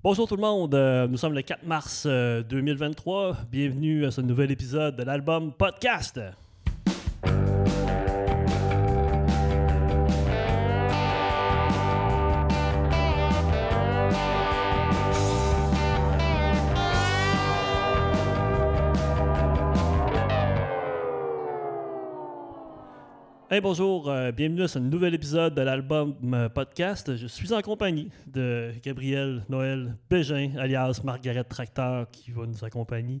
Bonjour tout le monde, euh, nous sommes le 4 mars euh, 2023. Bienvenue à ce nouvel épisode de l'album Podcast. Hey bonjour, euh, bienvenue à ce nouvel épisode de l'album euh, podcast. Je suis en compagnie de Gabriel Noël Bégin, alias Margaret Tracteur, qui va nous accompagner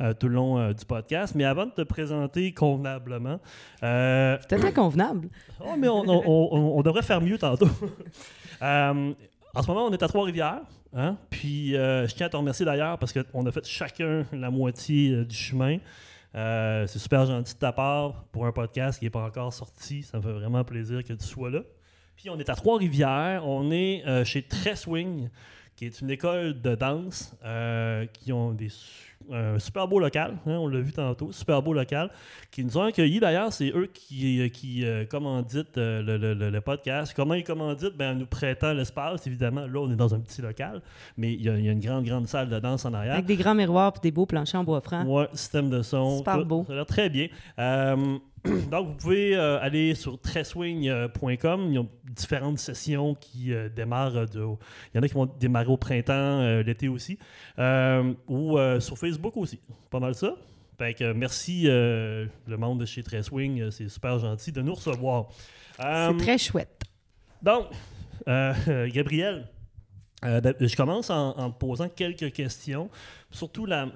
euh, tout le long euh, du podcast. Mais avant de te présenter convenablement, C'était très convenable. oh, mais on, on- on- on devrait faire mieux tantôt. En ce moment, on est à Trois-Rivières. hein, Puis je tiens à te remercier d'ailleurs parce qu'on a fait chacun la moitié du chemin. Euh, c'est super gentil de ta part pour un podcast qui n'est pas encore sorti. Ça me fait vraiment plaisir que tu sois là. Puis on est à Trois-Rivières. On est euh, chez Tresswing, qui est une école de danse euh, qui ont des un super beau local. hein, on l'a vu tantôt, super beau local. Qui nous ont accueillis d'ailleurs. C'est eux qui, qui euh, commanditent euh, le, le- le- podcast. Comment ils commanditent? Ben, En nous prêtant l'espace, évidemment. Là, on est dans un petit local, mais il y, a, il y a une grande, grande salle de danse en arrière. Avec des grands miroirs et des beaux planchers en bois franc. Ouais, système de son. Super tout. beau. Ça a l'air très bien. Donc, vous pouvez euh, aller sur tresswing.com. Il y a différentes sessions qui euh, démarrent. de- il y en a qui vont démarrer au printemps, euh, l'été aussi. Ou sur Facebook aussi. Pas mal ça. Fait que, merci le monde de chez Tresswing. Euh, C'est super gentil de nous recevoir. C'est très chouette. donc, euh, Gabriel, euh, ben, je commence en, posant quelques questions. Surtout la,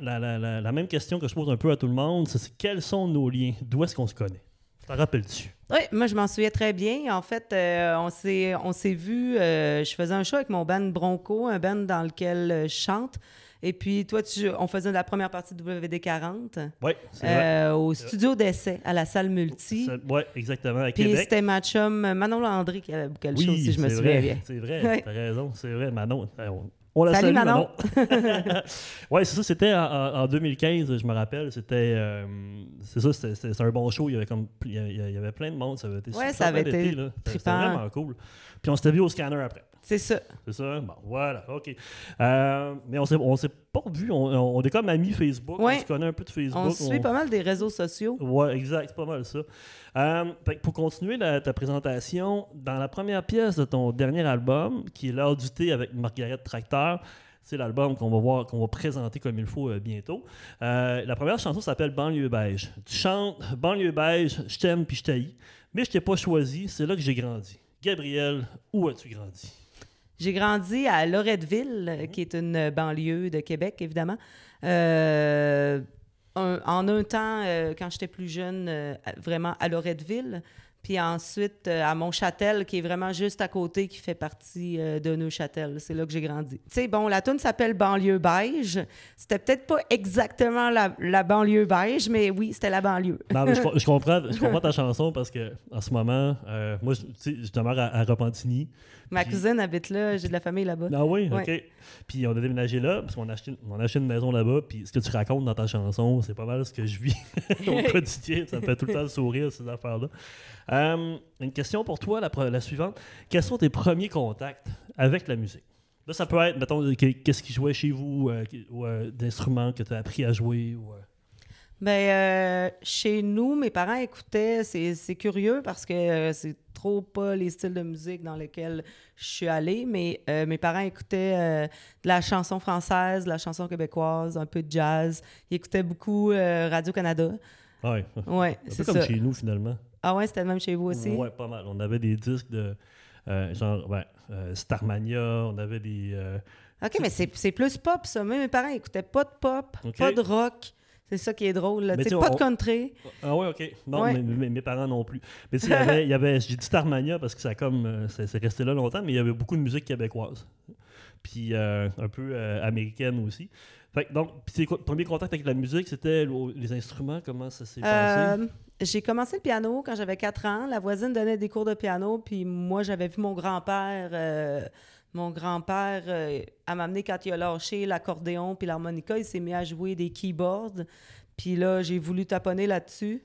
même question que je pose un peu à tout le monde, c'est quels sont nos liens? D'où est-ce qu'on se connaît? T'en rappelles-tu? Oui, moi, je m'en souviens très bien. En fait, euh, on s'est on s'est vu, euh, je faisais un show avec mon band Bronco, un band dans lequel je chante. Et puis, toi, tu, on faisait la première partie de WD40 Oui, c'est vrai. euh, au studio d'essai, à la salle Multi. Oui, exactement, à Puis c'était ma chum Manon Landry qui avait booké le show, Oui, si je me souviens bien. C'est vrai, Ouais. t'as raison, c'est vrai. Manon, euh, on, on la Salut, salue, Manon. oui, c'est ça, c'était en, en- en 2015, je me rappelle. C'était. euh, c'est ça, c'était un bon show. Il y avait comme. Il y avait, il y avait plein de monde. Ça avait été Ouais, super ça avait bien été là. C'était vraiment cool. Puis on s'était vu au scanner après. C'est ça. C'est ça? Bon, voilà, OK. Euh, mais on s'est, on s'est pas revu. On, on- on est comme amis Facebook. Ouais. On se connaît un peu de Facebook. On suit pas mal des réseaux sociaux. Ouais, exact, c'est pas mal ça. Euh, pour continuer la- ta présentation, dans la première pièce de ton dernier album, qui est L'heure du thé avec Margaret Tracteur, c'est l'album qu'on va voir, qu'on va présenter comme il faut euh, bientôt. Euh, la première chanson s'appelle Banlieue beige. Tu chantes Banlieue beige, je t'aime puis je t'haïs, mais je t'ai pas choisi, c'est là que j'ai grandi. Gabriel, où as-tu grandi? J'ai grandi à Loretteville, euh, qui est une banlieue de Québec, évidemment. Euh, un- en un temps, euh, quand j'étais plus jeune, euh, vraiment à Loretteville. Puis ensuite, euh, à Montchâtel, qui est vraiment juste à côté, qui fait partie euh, de Neuchâtel. C'est là que j'ai grandi. Tu sais, bon, la tune s'appelle Banlieue beige. C'était peut-être pas exactement la, la banlieue beige, mais oui, c'était la banlieue. Non, mais je, co- je comprends, je comprends ta chanson parce que en ce moment, euh, moi, je, je demeure à, à Repentigny. Ma Puis- cousine habite là, j'ai de la famille là-bas. Ah oui, Ouais. ok. Puis on a déménagé là, parce qu'on a acheté, on a acheté une maison là-bas, puis ce que tu racontes dans ta chanson, c'est pas mal ce que je vis au quotidien. Ça me fait tout le temps sourire, ces affaires-là. Euh, une question pour toi, la, suivante. Quels sont tes premiers contacts avec la musique? Là, ça peut être, mettons, que- qu'est-ce qui jouait chez vous, euh, ou euh, d'instruments que tu as appris à jouer. Ou, euh, Ben, euh, chez nous, mes parents écoutaient, c'est c'est curieux parce que euh, c'est trop pas les styles de musique dans lesquels je suis allée, mais euh, mes parents écoutaient de la chanson française, de la chanson québécoise, un peu de jazz. Ils écoutaient beaucoup Radio-Canada. ouais, Ouais, c'est comme ça. chez nous, finalement. Ah ouais, c'était le même chez vous aussi? Ouais, pas mal. On avait des disques de genre ouais, Starmania, on avait des. OK, mais c'est c'est plus pop, ça. Même mes parents écoutaient pas de pop, pas de rock. C'est ça qui est drôle. là. Mais Tu sais, tu sais, pas on- de country. Ah ouais, ok. Non, Ouais. mais, mes parents non plus. Mais tu sais, il y avait, il y avait j'ai dit Starmania parce que ça comme euh, c'est resté là longtemps, mais il y avait beaucoup de musique québécoise. Puis euh, un peu euh, américaine aussi. Fait que donc, quoi, premier contact avec la musique, c'était le- les instruments, comment ça s'est passé? Euh, j'ai commencé le piano quand j'avais 4 ans. La voisine donnait des cours de piano, puis moi, j'avais vu mon grand-père. Mon grand-père, euh, à m'amener quand il a lâché l'accordéon puis l'harmonica, il s'est mis à jouer des keyboards. Puis là, j'ai voulu taponner là-dessus.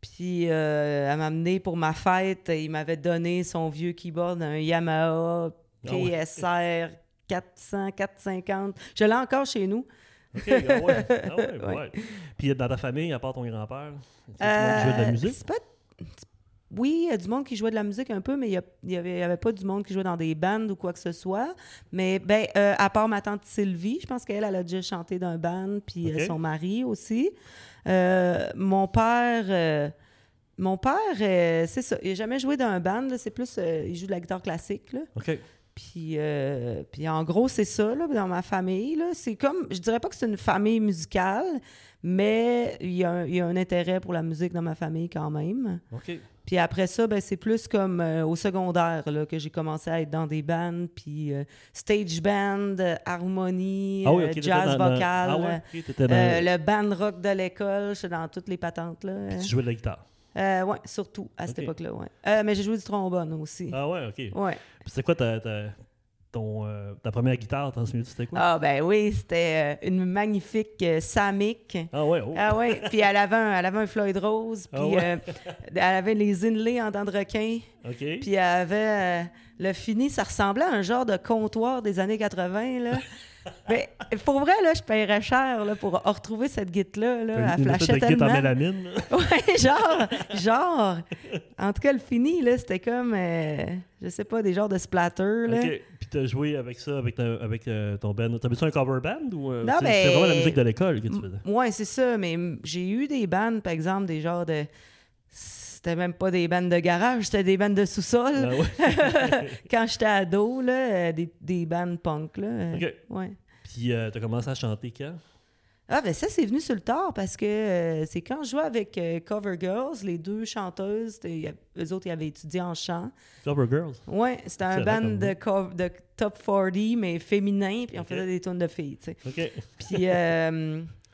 Puis euh, à m'amener pour ma fête, il m'avait donné son vieux keyboard, un Yamaha Ah ouais. PSR 400, 450. Je l'ai encore chez nous. OK, ah ouais. Ah ouais, ouais. Puis dans ta famille, à part ton grand-père, tu euh, jouait de la musique? Pas... Oui, il y a du monde qui jouait de la musique un peu, mais il n'y avait, avait, pas du monde qui jouait dans des bandes ou quoi que ce soit. Mais ben, euh, à part ma tante Sylvie, je pense qu'elle elle a déjà chanté d'un band, puis euh, son mari aussi. mon père mon père, c'est ça. Il n'a jamais joué dans un band. C'est plus. il joue de la guitare classique. Là. OK. Puis, euh, puis en gros, c'est ça, là, dans ma famille. C'est comme, je dirais pas que c'est une famille musicale, mais il y, a un, il y, a un intérêt pour la musique dans ma famille quand même. OK. Puis après ça, ben, c'est plus comme euh, au secondaire là, que j'ai commencé à être dans des bands, puis euh, stage band, harmonie, ah jazz vocal, ah le band rock de l'école, j'étais dans toutes les patentes. Là. tu jouais de la guitare? Euh, oui, surtout à cette époque-là. Ouais. Euh, mais j'ai joué du trombone aussi. Ah ouais, ok. Ouais. c'est quoi ta, ta, ton, euh, ta première guitare, t'en souviens c'était quoi? Ah ben oui, c'était euh, une magnifique Samick. Ah ouais, oh. Ah ouais, puis elle avait un, elle avait un Floyd Rose, ah puis elle avait les inlays en dents de requin. OK. Puis elle avait le fini, ça ressemblait à un genre de comptoir des années 80, là. Mais pour vrai, là, je paierais cher là, pour retrouver cette guite-là. Là, elle flashait tellement. en mélamine. ouais, genre, genre. En tout cas, le fini, là, c'était comme, euh, je sais pas, des genres de splatter. Là. T'as joué avec ça, avec, avec euh, ton band. T'avais-tu un cover band ou euh, non, c'est, ben, vraiment la musique de l'école que tu faisais? Ouais, c'est ça. Mais j'ai eu des bands, par exemple, des genres de c'était même pas des bandes de garage, c'était des bandes de sous-sol. Ben Quand j'étais ado, là, euh, des, des bandes punk. Là. OK. Ouais. Puis, euh, tu as commencé à chanter quand? Ah, ben ça, c'est venu sur le tard parce que euh, c'est quand je jouais avec Cover Girls, les deux chanteuses, eux autres, ils avaient étudié en chant. Cover Girls? Oui, c'était un band de, de, top 40, mais féminin, puis on faisait des tunes de filles, tu sais. OK. Puis,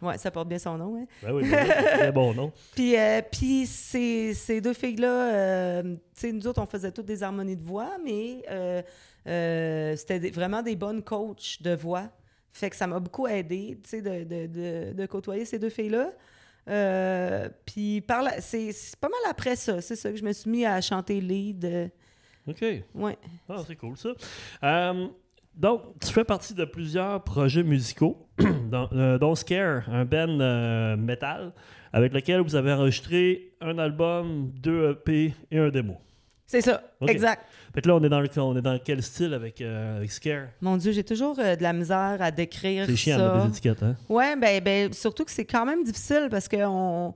Oui, ça porte bien son nom. Hein? Ben oui, très bon nom. puis euh, puis ces, ces, deux filles-là, euh, tu sais, nous autres, on faisait toutes des harmonies de voix, mais euh, c'était vraiment des bonnes coachs de voix. Fait que ça m'a beaucoup aidé, tu sais, de, de, de, de, côtoyer ces deux filles-là. puis par là, c'est pas mal après ça, c'est ça que je me suis mis à chanter lead. OK. Ouais. Ah, c'est cool ça. Donc, tu fais partie de plusieurs projets musicaux, euh, dont, Scare, un band euh, metal, avec lequel vous avez enregistré un album, deux EP et un démo. C'est ça, exact. Fait que là, on est dans, le, on est dans quel style avec, euh, avec Scare? Mon Dieu, j'ai toujours de la misère à décrire ça. C'est chiant des étiquettes, hein? Ouais, ben, ben, surtout que c'est quand même difficile parce que on,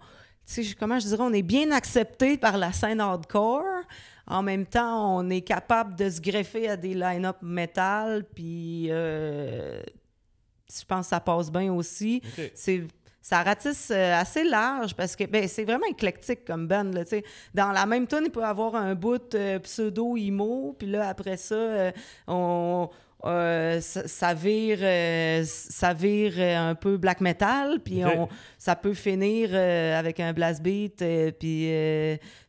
comment je dirais, on est bien accepté par la scène hardcore. En même temps, on est capable de se greffer à des line-up métal, puis euh, je pense que ça passe bien aussi. C'est ça ratisse euh, assez large parce que ben, c'est vraiment éclectique comme band. Là, dans la même tune, il peut y avoir un bout euh, pseudo-emo, puis là, après ça, on, ça, vire, ça vire un peu black metal, puis on, ça peut finir avec un blast beat, puis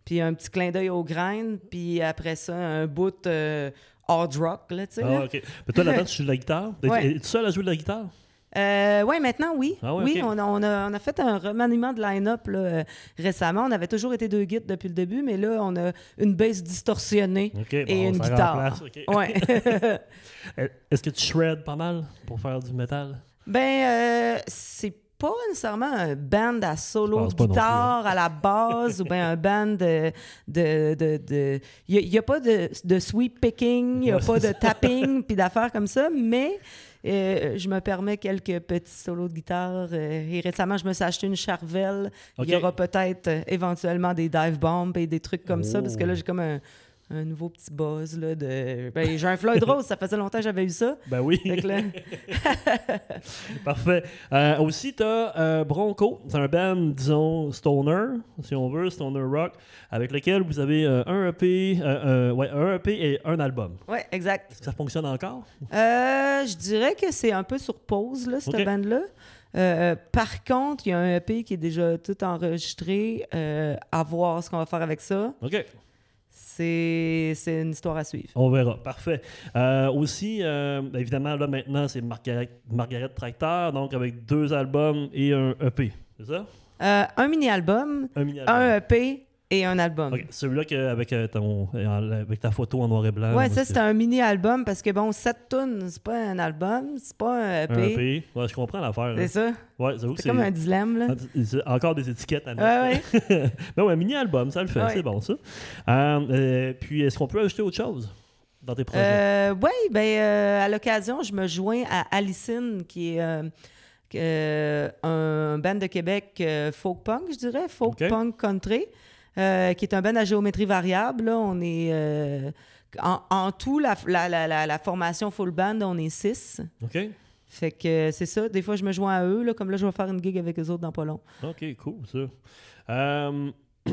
puis un petit clin d'œil au grain, puis après ça, un bout euh, hard rock, là. Ah, OK. Mais toi, là-dedans, tu joues de la guitare? Es-tu seul à jouer de la guitare? Euh, oui, maintenant, oui. Ah oui, on, a, on, a, fait un remaniement de line-up euh, récemment. On avait toujours été deux guides depuis le début, mais là, on a une basse distorsionnée et une guitare. Ouais. Est-ce que tu shred pas mal pour faire du métal? Ben, c'est pas nécessairement un band à solo de guitare à la base ou bien un band de. de, Il n'y a, pas de, de sweep picking, il n'y a pas de tapping puis d'affaires comme ça, mais. Euh, je me permets quelques petits solos de guitare. Euh, et récemment, je me suis acheté une charvelle. Il y aura peut-être euh, éventuellement des dive bombs et des trucs comme ça, parce que là, oh. j'ai comme un, un nouveau petit buzz là, de. Ben, j'ai un Floyd Rose, ça faisait longtemps que j'avais eu ça. Ben oui. Parfait. Euh, aussi, tu as euh, Bronco. C'est un band, disons, stoner, si on veut, stoner rock, avec lequel vous avez euh, un EP, ouais, un EP et un album. Oui, exact. Est-ce que ça fonctionne encore? je dirais que c'est un peu sur pause, là, cette band-là. par contre, il y a un EP qui est déjà tout enregistré. à voir ce qu'on va faire avec ça. OK c'est une histoire à suivre. On verra. Parfait. Euh, aussi, euh, évidemment, là maintenant, c'est Margaret, Margaret Tractor, donc avec deux albums et un EP. C'est ça? Euh, un mini-album, un, EP, et un album. Celui-là que- avec, euh, ton, euh, avec ta photo en noir et blanc. Ouais, ça, c'est un mini-album parce que, bon, 7 tunes, c'est pas un album, c'est pas un EP. un EP. Ouais, je comprends l'affaire. C'est ça. Ouais, C'est comme un dilemme, là. Ah, encore des étiquettes à Ouais, mettre. ouais. Ben ouais, mini-album, ça le fait, Ouais. c'est bon ça. Euh, euh, puis, est-ce qu'on peut ajouter autre chose dans tes projets? Euh, oui, ben, à l'occasion, je me joins à Alicine, qui est un band de Québec folk punk, je dirais, folk punk country, euh, qui est un band à géométrie variable. là. On est euh, en, en tout, la, la, la, la- la formation full band, on est six. OK. Fait que c'est ça. Des fois, je me joins à eux, là, comme là, je vais faire une gig avec eux autres dans pas long. OK, cool, ça. Euh,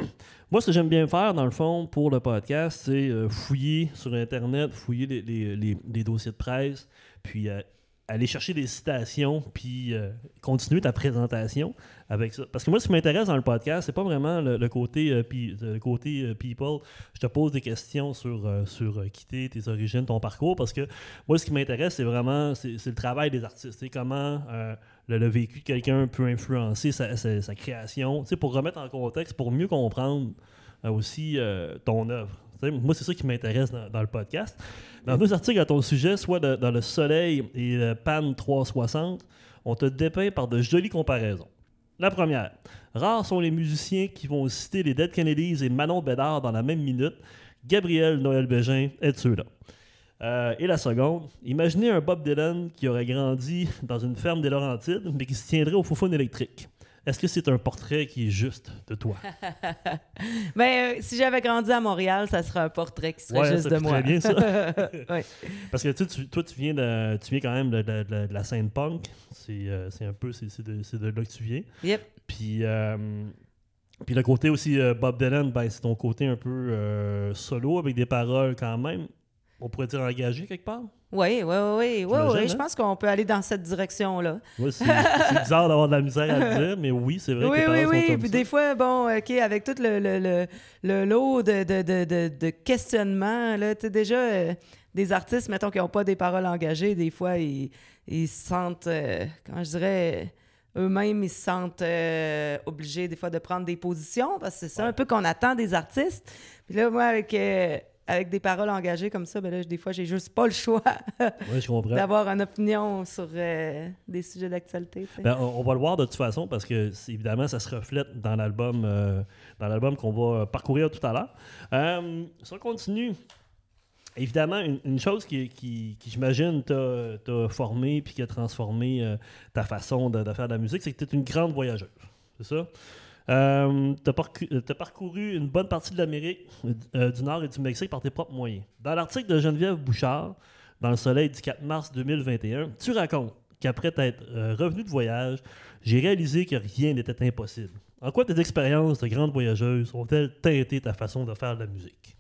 moi, ce que j'aime bien faire, dans le fond, pour le podcast, c'est euh, fouiller sur Internet, fouiller les, les- les- les dossiers de presse, puis euh, aller chercher des citations, puis euh, continuer ta présentation avec ça. Parce que moi, ce qui m'intéresse dans le podcast, c'est pas vraiment le, côté, euh, le côté euh, people. Je te pose des questions sur, euh, sur euh, qui t'es, origines, ton parcours, parce que moi, ce qui m'intéresse, c'est vraiment c'est, le travail des artistes. Comment euh, le, vécu de quelqu'un peut influencer sa, création, pour remettre en contexte, pour mieux comprendre euh, aussi euh, ton œuvre. Moi, c'est ça qui m'intéresse dans le podcast. Dans deux articles à ton sujet, soit dans Le Soleil et le Pan 360, on te dépeint par de jolies comparaisons. La première, rares sont les musiciens qui vont citer les Dead Kennedys et Manon Bédard dans la même minute. Gabriel Noël Bégin est de ceux-là. Euh, et la seconde, imaginez un Bob Dylan qui aurait grandi dans une ferme des Laurentides, mais qui se tiendrait au foufoune électrique. Est-ce que c'est un portrait qui est juste de toi? Ben, euh, si j'avais grandi à Montréal, ça serait un portrait qui serait Ouais, juste ça de moi. très bien, ça. Ouais. Parce que tu, toi, tu viens, de, tu viens quand même de, de- de- de la scène punk. C'est euh, un peu, c'est de, là que tu viens. Yep. Puis, euh, puis le côté aussi Bob Dylan, ben, c'est ton côté un peu solo avec des paroles quand même, on pourrait dire engagées quelque part? Oui, oui, oui, oui, oui, oui. Je hein? pense qu'on peut aller dans cette direction-là. Ouais, c'est bizarre d'avoir de la misère à le dire, mais oui, c'est vrai Oui, que oui, oui. sont comme Puis ça. des fois, bon, OK, avec tout le, le, le, le lot de, de, de, de, questionnements, là, tu déjà, euh, des artistes, mettons, qui n'ont pas des paroles engagées, des fois, ils, ils se sentent, euh, comment je dirais, eux-mêmes, ils se sentent euh, obligés, des fois, de prendre des positions, parce que c'est ça Ouais. un peu qu'on attend des artistes. Puis là, moi, avec... euh, avec des paroles engagées comme ça, ben là, des fois, j'ai juste pas le choix Ouais, d'avoir une opinion sur euh, des sujets d'actualité. Ben, on, on va le voir de toute façon parce que évidemment ça se reflète dans l'album euh, dans l'album qu'on va parcourir tout à l'heure. Euh, si on continue, évidemment une, une chose qui, qui, qui, j'imagine t'a formé puis qui a transformé euh, ta façon de, de faire de la musique, c'est que tu es une grande voyageuse. C'est ça? Euh, tu as, parcouru une bonne partie de l'Amérique euh, du Nord et du Mexique par tes propres moyens. Dans l'article de Geneviève Bouchard, dans Le Soleil du 4 mars 2021, tu racontes qu'après t'être euh, revenu de voyage, j'ai réalisé que rien n'était impossible. En quoi tes expériences de grande voyageuse ont-elles teinté ta façon de faire de la musique?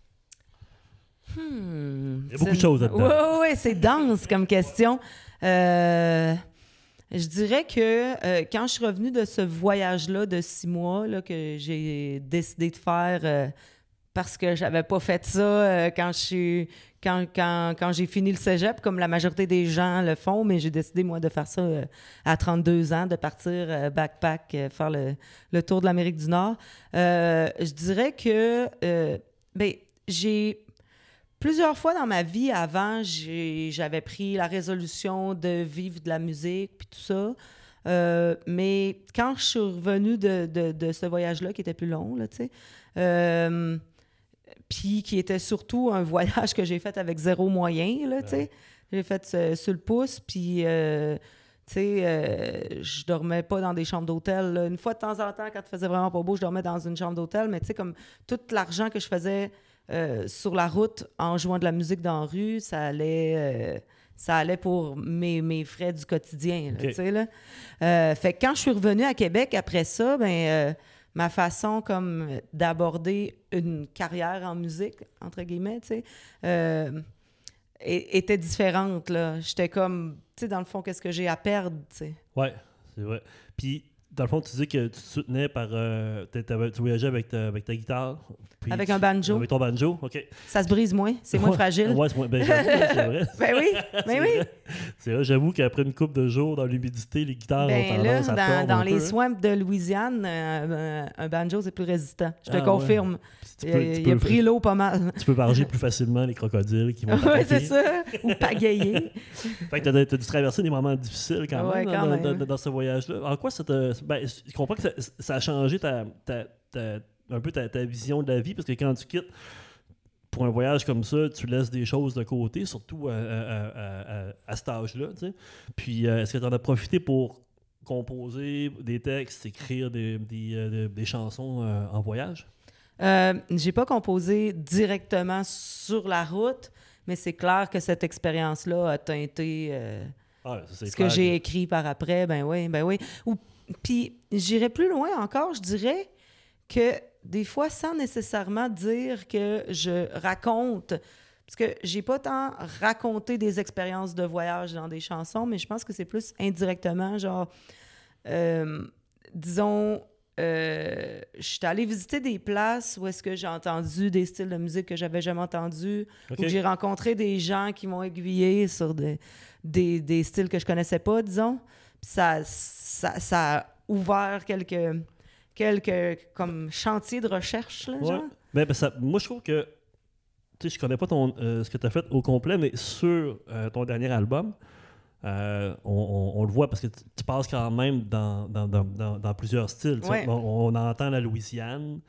Hmm, Il y a beaucoup de choses là-dedans. Oui, oui, c'est dense comme question. Euh, je dirais que euh, quand je suis revenue de ce voyage-là de six mois là, que j'ai décidé de faire euh, parce que j'avais pas fait ça euh, quand je suis quand, quand, quand j'ai fini le cégep, comme la majorité des gens le font, mais j'ai décidé, moi, de faire ça euh, à 32 ans, de partir backpack, faire le, le tour de l'Amérique du Nord. Je dirais que ben, j'ai Plusieurs fois dans ma vie avant, j'avais pris la résolution de vivre de la musique puis tout ça. Euh, mais quand je suis revenue de, de- de ce voyage-là, qui était plus long, là, tu sais, euh, puis qui était surtout un voyage que j'ai fait avec zéro moyen, là, tu sais. J'ai fait euh, sur le pouce, puis... euh, tu sais, euh, je dormais pas dans des chambres d'hôtel. Une fois de temps en temps, quand il faisait vraiment pas beau, je dormais dans une chambre d'hôtel. Mais tu sais, comme tout l'argent que je faisais euh, sur la route en jouant de la musique dans la rue, ça allait, euh, ça allait pour mes, mes frais du quotidien. là, là. Euh, fait que quand je suis revenue à Québec après ça, ben, ma façon comme d'aborder une carrière en musique, entre guillemets, était différente. J'étais comme, tu sais, dans le fond, qu'est-ce que j'ai à perdre. Ouais, c'est vrai. Puis, dans le fond, tu dis que tu te soutenais par. euh, tu voyageais avec ta, avec ta guitare. puis Avec tu- un banjo. Avec ton banjo, OK. Ça se brise moins, c'est moins Ouais. fragile. Ouais, c'est moins. Ben, c'est vrai. Ben oui, ben oui. C'est vrai, j'avoue qu'après une couple de jours dans l'humidité, les guitares ont Ben là, tendance à dans, dans les peu, hein. swamps de Louisiane, euh, un, banjo, c'est plus résistant. Je te Ah, confirme. Tu Il, peux- a- tu il a pris l'eau pas mal. Tu peux varger plus facilement les crocodiles qui vont oui, c'est ça. Ou pagayer. Fait que t'as, t'as dû traverser des moments difficiles quand même, quand dans, même. dans- dans- dans ce voyage-là. En quoi ça. Ben, je comprends que ça, ça a changé ta, ta- ta- un peu ta, ta vision de la vie, parce que quand tu quittes pour un voyage comme ça, tu laisses des choses de côté, surtout à, à- à- à- cet âge-là. tu sais. Puis euh, est-ce que tu en as profité pour composer des textes, écrire des, des, euh, des- chansons euh, en voyage? Euh, J'ai pas composé directement sur la route, mais c'est clair que cette expérience-là a teinté euh, Ah, ce que j'ai écrit par après. Ben oui, ben oui. Ou, puis j'irais plus loin encore, je dirais que des fois, sans nécessairement dire que je raconte, parce que j'ai pas tant raconté des expériences de voyage dans des chansons, mais je pense que c'est plus indirectement, genre, euh, disons, euh, je suis allée visiter des places où est-ce que j'ai entendu des styles de musique que j'avais jamais entendus, Ok. où j'ai rencontré des gens qui m'ont aiguillé sur des, des, des styles que je connaissais pas, disons. Ça, ça, ça a ouvert quelques, quelques comme chantiers de recherche, là, Ouais. genre. Ben, ben, ça- moi, je trouve que. Tu sais, je connais pas ton, euh, ce que tu as fait au complet, mais sur euh, ton dernier album, euh, on, on- on le voit parce que tu, passes quand même dans, dans, dans- dans- plusieurs styles. Ouais. On, on entend la Louisiane,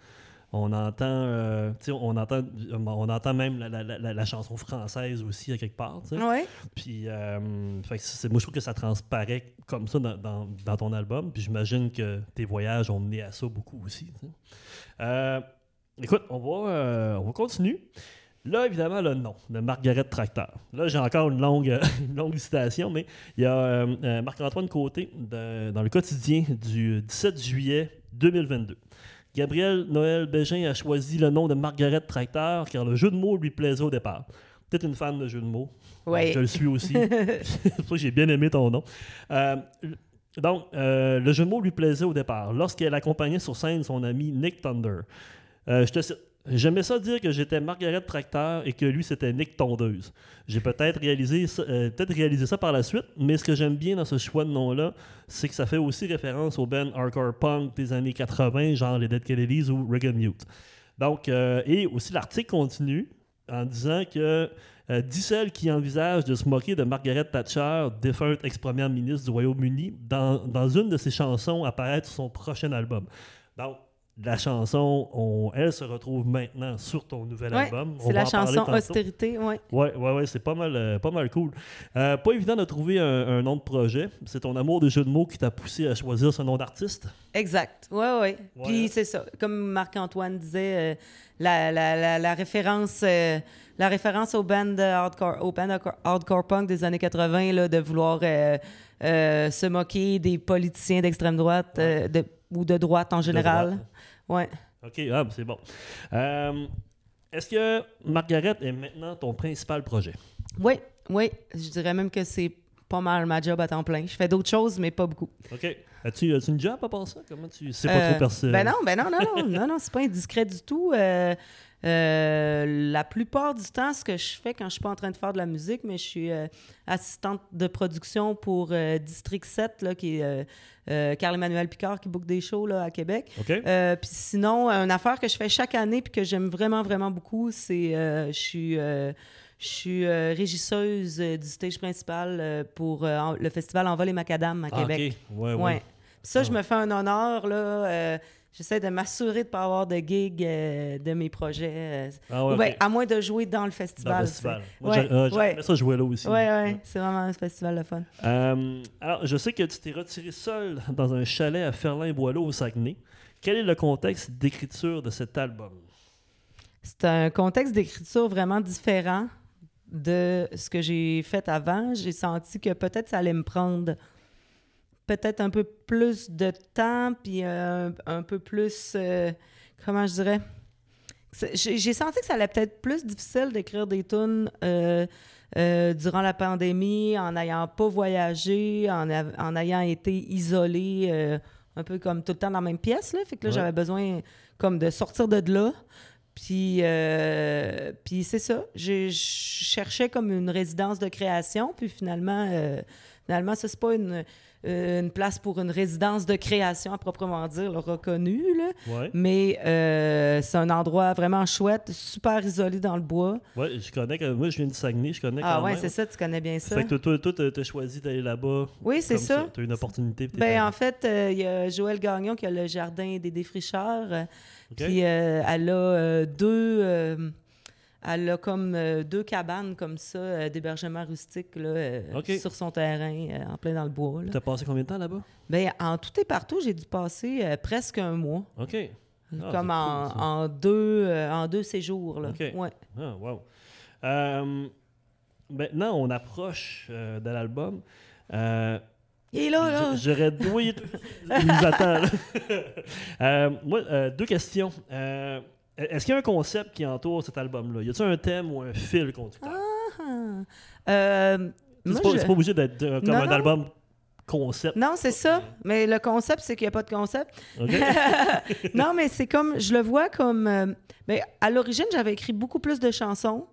on entend, euh, on entend, on entend même la, la- la- la chanson française aussi à quelque part. Ouais. Puis, euh, fait que c'est- moi, je trouve que ça transparaît comme ça dans, dans- dans ton album. Puis, j'imagine que tes voyages ont mené à ça beaucoup aussi. Euh, écoute, on va, euh, on va continuer. Là, évidemment, le nom de Margaret Tracteur. Là, j'ai encore une longue, une longue citation, mais il y a euh, Marc-Antoine Côté de- dans le quotidien du 17 juillet 2022. Gabriel Noël Bégin a choisi le nom de Margaret Tracteur car le jeu de mots lui plaisait au départ. Peut-être une fan de jeu de mots. Ouais. Je le suis aussi. c'est pour ça que j'ai bien aimé ton nom. Euh, donc, euh, le jeu de mots lui plaisait au départ, lorsqu'elle accompagnait sur scène son ami Nick Thunder. Euh, je te cite. J'aimais ça dire que j'étais Margaret Tracteur et que lui c'était Nick Tondeuse. J'ai peut-être réalisé, euh, réalisé ça par la suite, mais ce que j'aime bien dans ce choix de nom-là, c'est que ça fait aussi référence au band hardcore punk des années 80, genre les Dead Kennedys ou Regan Mute. Donc, euh, et aussi l'article continue en disant que euh, qui envisage de se moquer de Margaret Thatcher, défunte ex-première ministre du Royaume-Uni, dans, dans une de ses chansons apparaître sur son prochain album. Donc, la chanson, on- elle se retrouve maintenant sur ton nouvel Ouais, album. C'est la chanson. Austérité, ouais. Ouais, ouais, ouais, c'est pas mal, euh, pas mal cool. Euh, pas évident de trouver un, un nom de projet. C'est ton amour des jeux de mots qui t'a poussé à choisir ce nom d'artiste? Exact. Oui, oui. Ouais, Puis hein? c'est ça. Comme Marc-Antoine disait, euh, la, la, la, la référence. euh, la référence au band, hardcore, au band hardcore- punk des années 80, là, de vouloir se moquer des politiciens d'extrême droite de- ou de droite en général. Ouais. OK, ah, ben, c'est bon. Euh, Est-ce que Margaret est maintenant ton principal projet? Oui, oui. Je dirais même que c'est pas mal ma job à temps plein. Je fais d'autres choses, mais pas beaucoup. OK. As-tu as une job à part ça? Comment tu... C'est pas Euh, trop personnel? Ben non, ben non, non, non, non, non, c'est pas indiscret du tout. Euh, euh, la plupart du temps, ce que je fais quand je suis pas en train de faire de la musique, mais je suis euh, assistante de production pour euh, District 7, là, qui est Carl-Emmanuel Picard qui book des shows là, à Québec. Puis sinon, une affaire que je fais chaque année puis que j'aime vraiment, vraiment beaucoup, c'est je suis je suis euh, régisseuse euh, du stage principal euh, pour en- le festival Envol et Macadam à Ah, Québec. OK. Ouais, ouais. Ouais. Puis ça, je Ah. me fais un honneur, là. J'essaie de m'assurer de ne pas avoir de gig euh, de mes projets. euh, Ah, ouais, ou ben, à moins de jouer dans le festival. Dans le tu sais. festival. Moi, Ouais, j'ai- euh, ouais. ça jouer là aussi. Ouais, c'est vraiment un festival de fun. Alors, je sais que tu t'es retiré seul dans un chalet à Ferlin-Boileau au Saguenay. Quel est le contexte d'écriture de cet album? C'est un contexte d'écriture vraiment différent de ce que j'ai fait avant. J'ai senti que peut-être ça allait me prendre peut-être un peu plus de temps, puis euh, un peu plus, euh, comment je dirais, j'ai senti que ça allait peut-être plus difficile d'écrire des tunes euh, durant la pandémie, en n'ayant pas voyagé, en, en ayant été isolé un peu comme tout le temps dans la même pièce. Là. Fait que là, Ouais. j'avais besoin comme de sortir de là. Puis, euh, puis c'est ça. J'ai- Je cherchais comme une résidence de création. Puis finalement, euh, finalement ça, c'est pas une, euh, une place pour une résidence de création à proprement dire, là, reconnue. Là. Ouais. Mais euh, c'est un endroit vraiment chouette, super isolé dans le bois. Ouais, je connais. Moi, je viens du Saguenay, je connais Ah même. c'est ça, tu connais bien ça. Fait que toi, toi, toi, t'as choisi d'aller là-bas. Oui, c'est ça. T'as une opportunité. Ben, en fait, euh, il y a Joël Gagnon qui a le jardin des défricheurs. euh, OK? Puis elle a deux. Elle a comme euh, deux cabanes comme ça euh, d'hébergement rustique là, euh, sur son terrain, en plein dans le bois. T'as passé combien de temps là-bas? Ben, en tout et partout, j'ai dû passer presque un mois. OK. Ah, comme en, cool, ça. en deux, en deux séjours. Là. OK. Ouais. Ah, wow. Maintenant, on approche de l'album. Il est là, là. J'aurais. Oui, il nous attend. moi, deux questions. Est-ce qu'il y a un concept qui entoure cet album-là? Y a-t-il un thème ou un fil conducteur? Ah. Euh, c'est pas, je- c'est pas obligé d'être euh, comme Non, un non. album concept. Non, c'est ça. Mais le concept, c'est qu'il n'y a pas de concept. Non, mais c'est comme, je le vois comme. euh, ben, à l'origine, j'avais écrit beaucoup plus de chansons.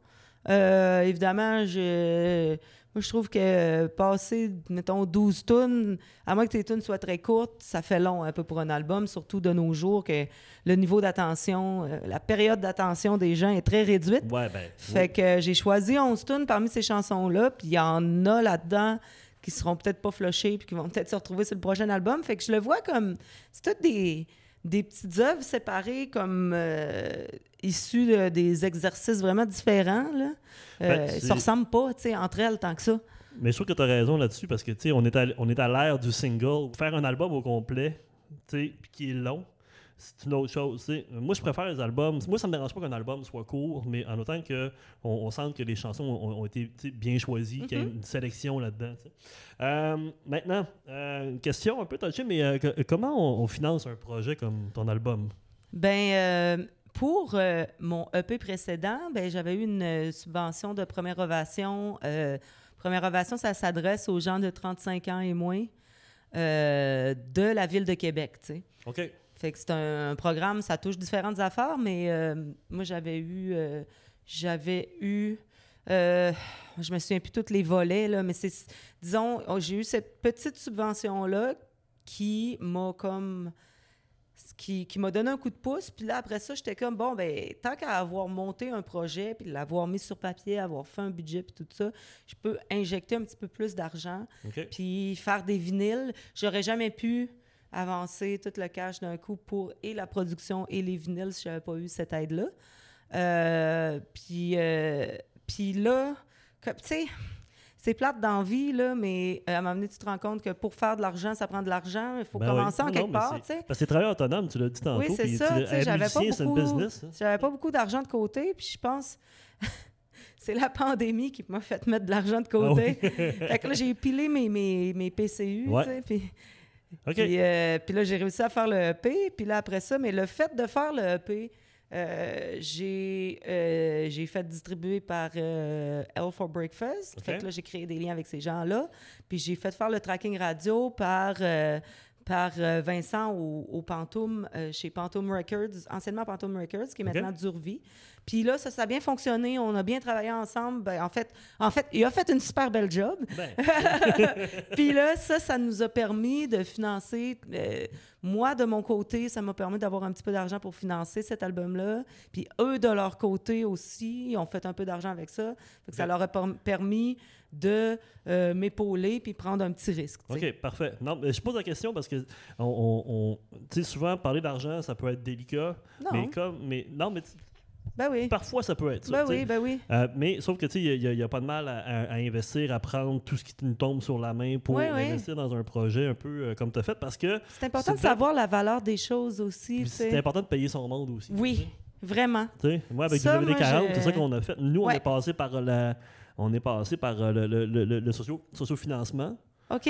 Euh, évidemment, je, moi, je trouve que euh, passer, mettons, 12 tunes, à moins que tes tunes soient très courtes, ça fait long un peu pour un album, surtout de nos jours, que le niveau d'attention, euh, la période d'attention des gens est très réduite. Ouais, ben. Fait oui. que euh, j'ai choisi 11 tunes parmi ces chansons-là, puis il y en a là-dedans qui seront peut-être pas flushées puis qui vont peut-être se retrouver sur le prochain album. Fait que je le vois comme... C'est toutes des, des petites œuvres séparées comme euh, issues de- des exercices vraiment différents, là. Euh, Ben, ils c'est- se ressemblent pas, entre elles tant que ça. Mais je trouve que tu as raison là-dessus parce que, on est à, on est à l'ère du single. Faire un album au complet, qui est long, c'est une autre chose. Moi, je préfère les albums. Moi, ça me dérange pas qu'un album soit court, mais en autant que on, sente que les chansons ont, ont été bien choisies, qu'il y a Mm-hmm. une sélection là-dedans. Euh, maintenant, euh, une question un peu touchée, mais euh, que- comment on, on finance un projet comme ton album? Ben, pour euh, mon EP précédent, ben, j'avais eu une euh, subvention de première ovation. Euh, première ovation, ça s'adresse aux gens de 35 ans et moins de la ville de Québec, tu sais. OK. Fait que c'est un, un programme, ça touche différentes affaires, mais euh, moi, j'avais eu... euh, j'avais eu... euh, je me souviens plus tous les volets, là, mais c'est... Disons, oh, j'ai eu cette petite subvention-là qui m'a comme... Qui, qui m'a donné un coup de pouce. Puis là, après ça, j'étais comme, bon, ben tant qu'à avoir monté un projet, puis l'avoir mis sur papier, avoir fait un budget, puis tout ça, je peux injecter un petit peu plus d'argent puis faire des vinyles. J'aurais jamais pu avancer tout le cash d'un coup pour et la production et les vinyles si j'avais pas eu cette aide-là. Euh, puis, euh, puis là, tu sais, c'est plate d'envie, là, mais euh, à un moment donné, tu te rends compte que pour faire de l'argent, ça prend de l'argent. Il faut Ben commencer oui. en Non, quelque part, c'est- tu sais. Parce que c'est travailleur autonome, tu l'as dit tantôt. Oui, c'est ça. J'avais pas beaucoup, hein. j'avais pas beaucoup d'argent de côté, puis je pense c'est la pandémie qui m'a fait mettre de l'argent de côté. Ah fait que là, j'ai pilé mes, mes, mes PCU, puis, OK. puis, euh, puis là, j'ai réussi à faire le EP, puis là, après ça, mais le fait de faire le EP, euh, j'ai euh, j'ai fait distribuer par euh, L for Breakfast. Fait que là, j'ai créé des liens avec ces gens-là. Puis j'ai fait faire le tracking radio par, par Vincent au, au Pantoum, chez Pantoum Records, anciennement Pantoum Records, qui est maintenant Durvie. Puis là, ça, ça a bien fonctionné. On a bien travaillé ensemble. Ben, en, fait, en fait, il a fait une super belle job. Ben, Puis là, ça, ça nous a permis de financer. euh, moi, de mon côté, ça m'a permis d'avoir un petit peu d'argent pour financer cet album-là. Puis eux, de leur côté aussi, ils ont fait un peu d'argent avec ça. Fait que ça Ok. leur a per- permis de euh, m'épauler puis prendre un petit risque. OK, parfait. Non, mais je pose la question parce que on, on- on- tu sais, souvent parler d'argent, ça peut être délicat. Non. Mais comme, mais non, mais Ben oui. parfois ça peut être ça. Ben oui, ben oui. Euh, mais sauf que tu sais, il n'y a, pas de mal à, à- à investir, à prendre tout ce qui nous tombe sur la main pour Oui, oui. investir dans un projet un peu euh, comme tu as fait parce que C'est important de savoir la valeur des choses aussi. c'est important de payer son monde aussi. Oui, vraiment. Tu sais, moi, avec Ça, moi, WD40, je- c'est ça qu'on a fait. Nous, on Ouais. est passé par la. On est passé par euh, le, le, le, le- le socio, sociofinancement. OK.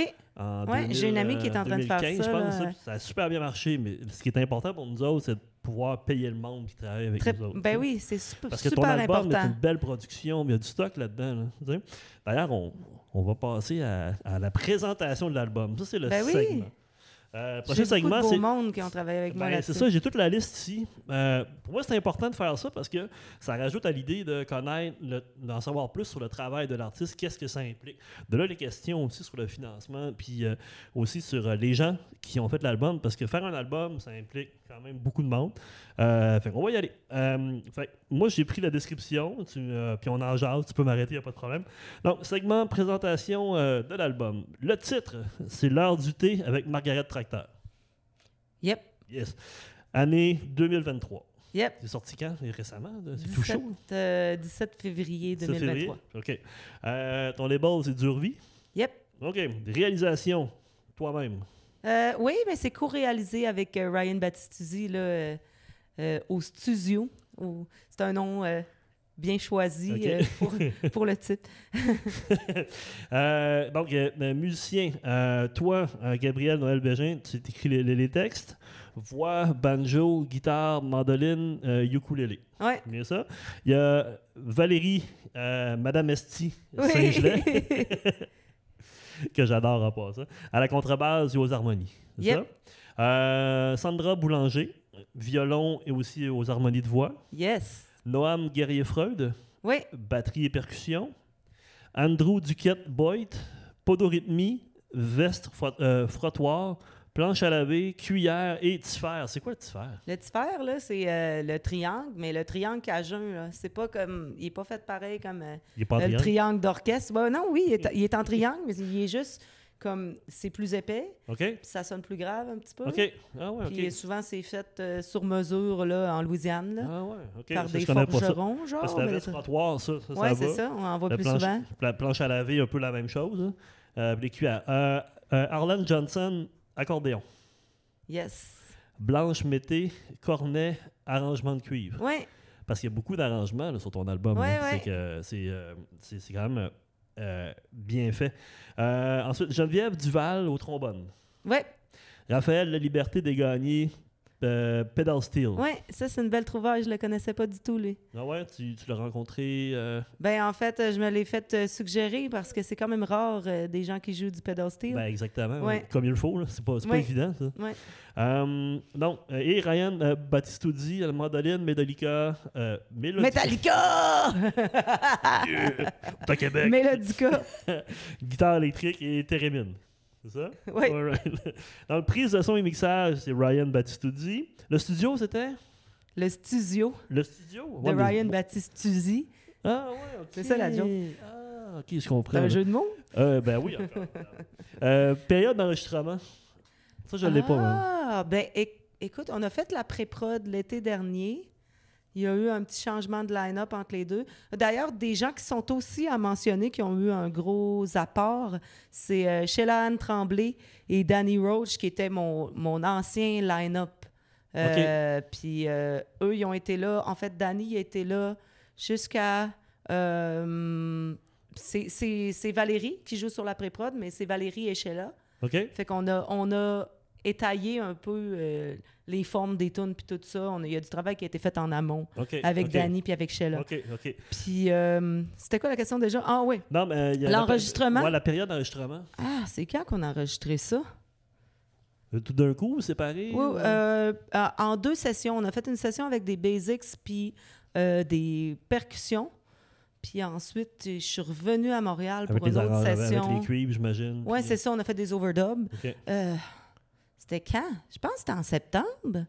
Ouais, j'ai une amie qui est en train de faire 2015, ça, je pense. là. ça, a super bien marché, mais ce qui est important pour nous autres, c'est pouvoir payer le monde qui travaille avec Très- nous autres. ben oui, c'est super, Parce que ton album important. est une belle production, il y a du stock là-dedans. là. D'ailleurs, on, on va passer à, à la présentation de l'album. Ça, c'est le Ben oui. segment. Euh, J'ai prochain segment, c'est. monde qui ont travaillé avec moi Ben, là-dessus. c'est ça, j'ai toute la liste ici. Euh, pour moi, c'est important de faire ça parce que ça rajoute à l'idée de connaître, d'en savoir plus sur le travail de l'artiste, qu'est-ce que ça implique. De là, les questions aussi sur le financement, puis euh, aussi sur euh, les gens qui ont fait l'album, parce que faire un album, ça implique quand même beaucoup de monde. Euh, fait qu'on va y aller. Euh, fait moi, j'ai pris la description, tu, euh, puis on en jase, tu peux m'arrêter, il a pas de problème. Donc, segment présentation de l'album. Le titre, c'est L'heure du thé avec Margaret Tracteur. Yep, Yes. Année 2023. yep. C'est sorti quand? Récemment? C'est tout 17, chaud? euh, 17 février 17 février? 2023. OK. Euh, ton label, c'est Durvie? Yep. OK. Réalisation, toi-même. Euh, oui, mais c'est co-réalisé avec euh, Ryan Battistuzzi là, euh, au studio. Au- C'est un nom bien choisi euh, pour, pour le titre. Euh, donc, euh, musicien, toi, Gabriel Noël Bégin, tu écris les, textes. Voix, banjo, guitare, mandoline, ukulélé. Ouais. Bien ça. Il y a Valérie, Madame Esti, Oui. Saint-Gelais, que j'adore en passant, à la contrebasse et aux harmonies. C'est Yep. ça? Euh, Sandra Boulanger, violon et aussi aux harmonies de voix. yes. Noam Guerrier-Freud, Oui. batterie et percussion. Andrew Duquette-Boyd, podorythmie, veste euh, frottoir, planche à laver, cuillère et tifère. C'est quoi le tifère? Le tifère, là, c'est euh, le triangle, mais le triangle cajun, là, c'est pas comme. Il est pas fait pareil comme euh, Il est pas en le triangle? triangle d'orchestre. Ben, non, oui, il est, il est en triangle, mais il est juste comme. C'est plus épais, ça sonne plus grave un petit peu. OK. Ah ouais, souvent, c'est fait euh, sur mesure là, en Louisiane, là, Ah ouais, par Ça, des forgerons, genre. Parce que la veste ça- ça, Ouais, c'est ça, on en voit La plus planche, souvent. la planche à laver, un peu la même chose. hein. Euh, les cuillères. Euh, euh, Arlen Johnson, accordéon. Yes. Blanche Mété, cornet, arrangement de cuivre. Ouais, Parce qu'il y a beaucoup d'arrangements sur ton album. Ouais. C'est c'est, euh, c'est- quand même euh, bien fait. Euh, ensuite, Geneviève Duval au trombone. ouais, Raphaël La Liberté des gagnés, euh, pedal steel. ouais. Ça, c'est une belle trouvaille. Je le connaissais pas du tout, lui. Ah ouais, tu, tu l'as rencontré. euh, Ben, en fait, je me l'ai fait euh, suggérer parce que c'est quand même rare euh, des gens qui jouent du pedal steel. ben, exactement, Ouais. comme il le faut. là. C'est pas, c'est pas Ouais. évident, ça. Ouais. Non, et Ryan Battistuzzi, à la mandoline, Metallica! à Québec, Mélodica! guitare électrique et thérémine. C'est ça? Oui. Dans le prise de son et mixage, c'est Ryan Battistuzzi. Le studio, c'était? Le studio Le studio? de Ouais, mais- Ryan Battistuzzi. Ah ouais, ok. C'est ça, la joke. Ah, ok, je comprends. Un jeu de mots? Euh, ben oui, encore. Euh, période d'enregistrement. Ça, je l'ai pas. Ah, ben éc- écoute, on a fait la pré-prod l'été dernier. Il y a eu un petit changement de line-up entre les deux. D'ailleurs, des gens qui sont aussi à mentionner, qui ont eu un gros apport, c'est euh, Sheila Anne Tremblay et Danny Roach, qui était mon, mon ancien line-up. Euh, Puis euh, eux, ils ont été là. En fait, Danny été là jusqu'à. euh, c'est Valérie qui joue sur la pré-prod, mais c'est Valérie et Sheila. OK? Fait qu'on a, on a étayé un peu euh, les formes des tunes puis tout ça. Il y a du travail qui a été fait en amont avec. Danny puis avec Sheila. OK, OK. Puis euh, c'était quoi la question déjà? Ah oui. Non, mais il y a la- L'enregistrement? Ouais, la période d'enregistrement. Ah, c'est quand qu'on a enregistré ça? Euh, Tout d'un coup, séparé? Oui, ou- euh, euh, en deux sessions. On a fait une session avec des basics puis euh, des percussions. Puis ensuite, je suis revenue à Montréal pour une autre arrangements, avec session. les cuivres, j'imagine. Oui, puis- c'est ça. On a fait des overdubs. Euh, c'était quand? Je pense que c'était en septembre.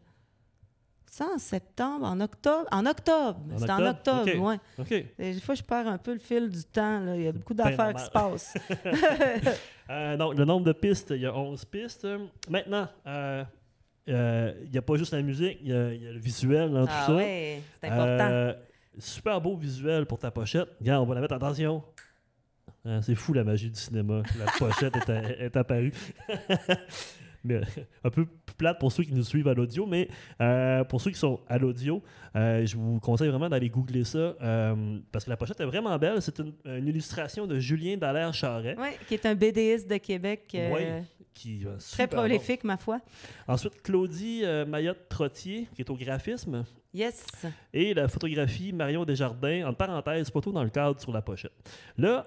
Ça, en septembre, en octobre. En octobre. C'était en octobre? octobre, OK. ouais. OK. Et Des fois, je perds un peu le fil du temps. là. Il y a beaucoup Ben d'affaires qui se passent. Euh, donc, le nombre de pistes, il y a 11 pistes. Maintenant, euh, euh, il n'y a pas juste la musique, il y, a il y a le visuel dans tout ah ça. ouais, c'est important. Euh, super beau visuel pour ta pochette. Regarde, on va la mettre. Attention. C'est fou la magie du cinéma. La pochette est apparue. mais, un peu plus plate pour ceux qui nous suivent à l'audio, mais euh, pour ceux qui sont à l'audio, euh, je vous conseille vraiment d'aller googler ça euh, parce que la pochette est vraiment belle. C'est une, une illustration de Julien Dallaire Charret. Qui est un BDiste de Québec. Ouais, qui, Très bon. prolifique, ma foi. Ensuite, Claudie Mayotte-Trottier, qui est au graphisme. Yes. Et la photographie Marion Desjardins, en parenthèse, photo dans le cadre sur la pochette. Là,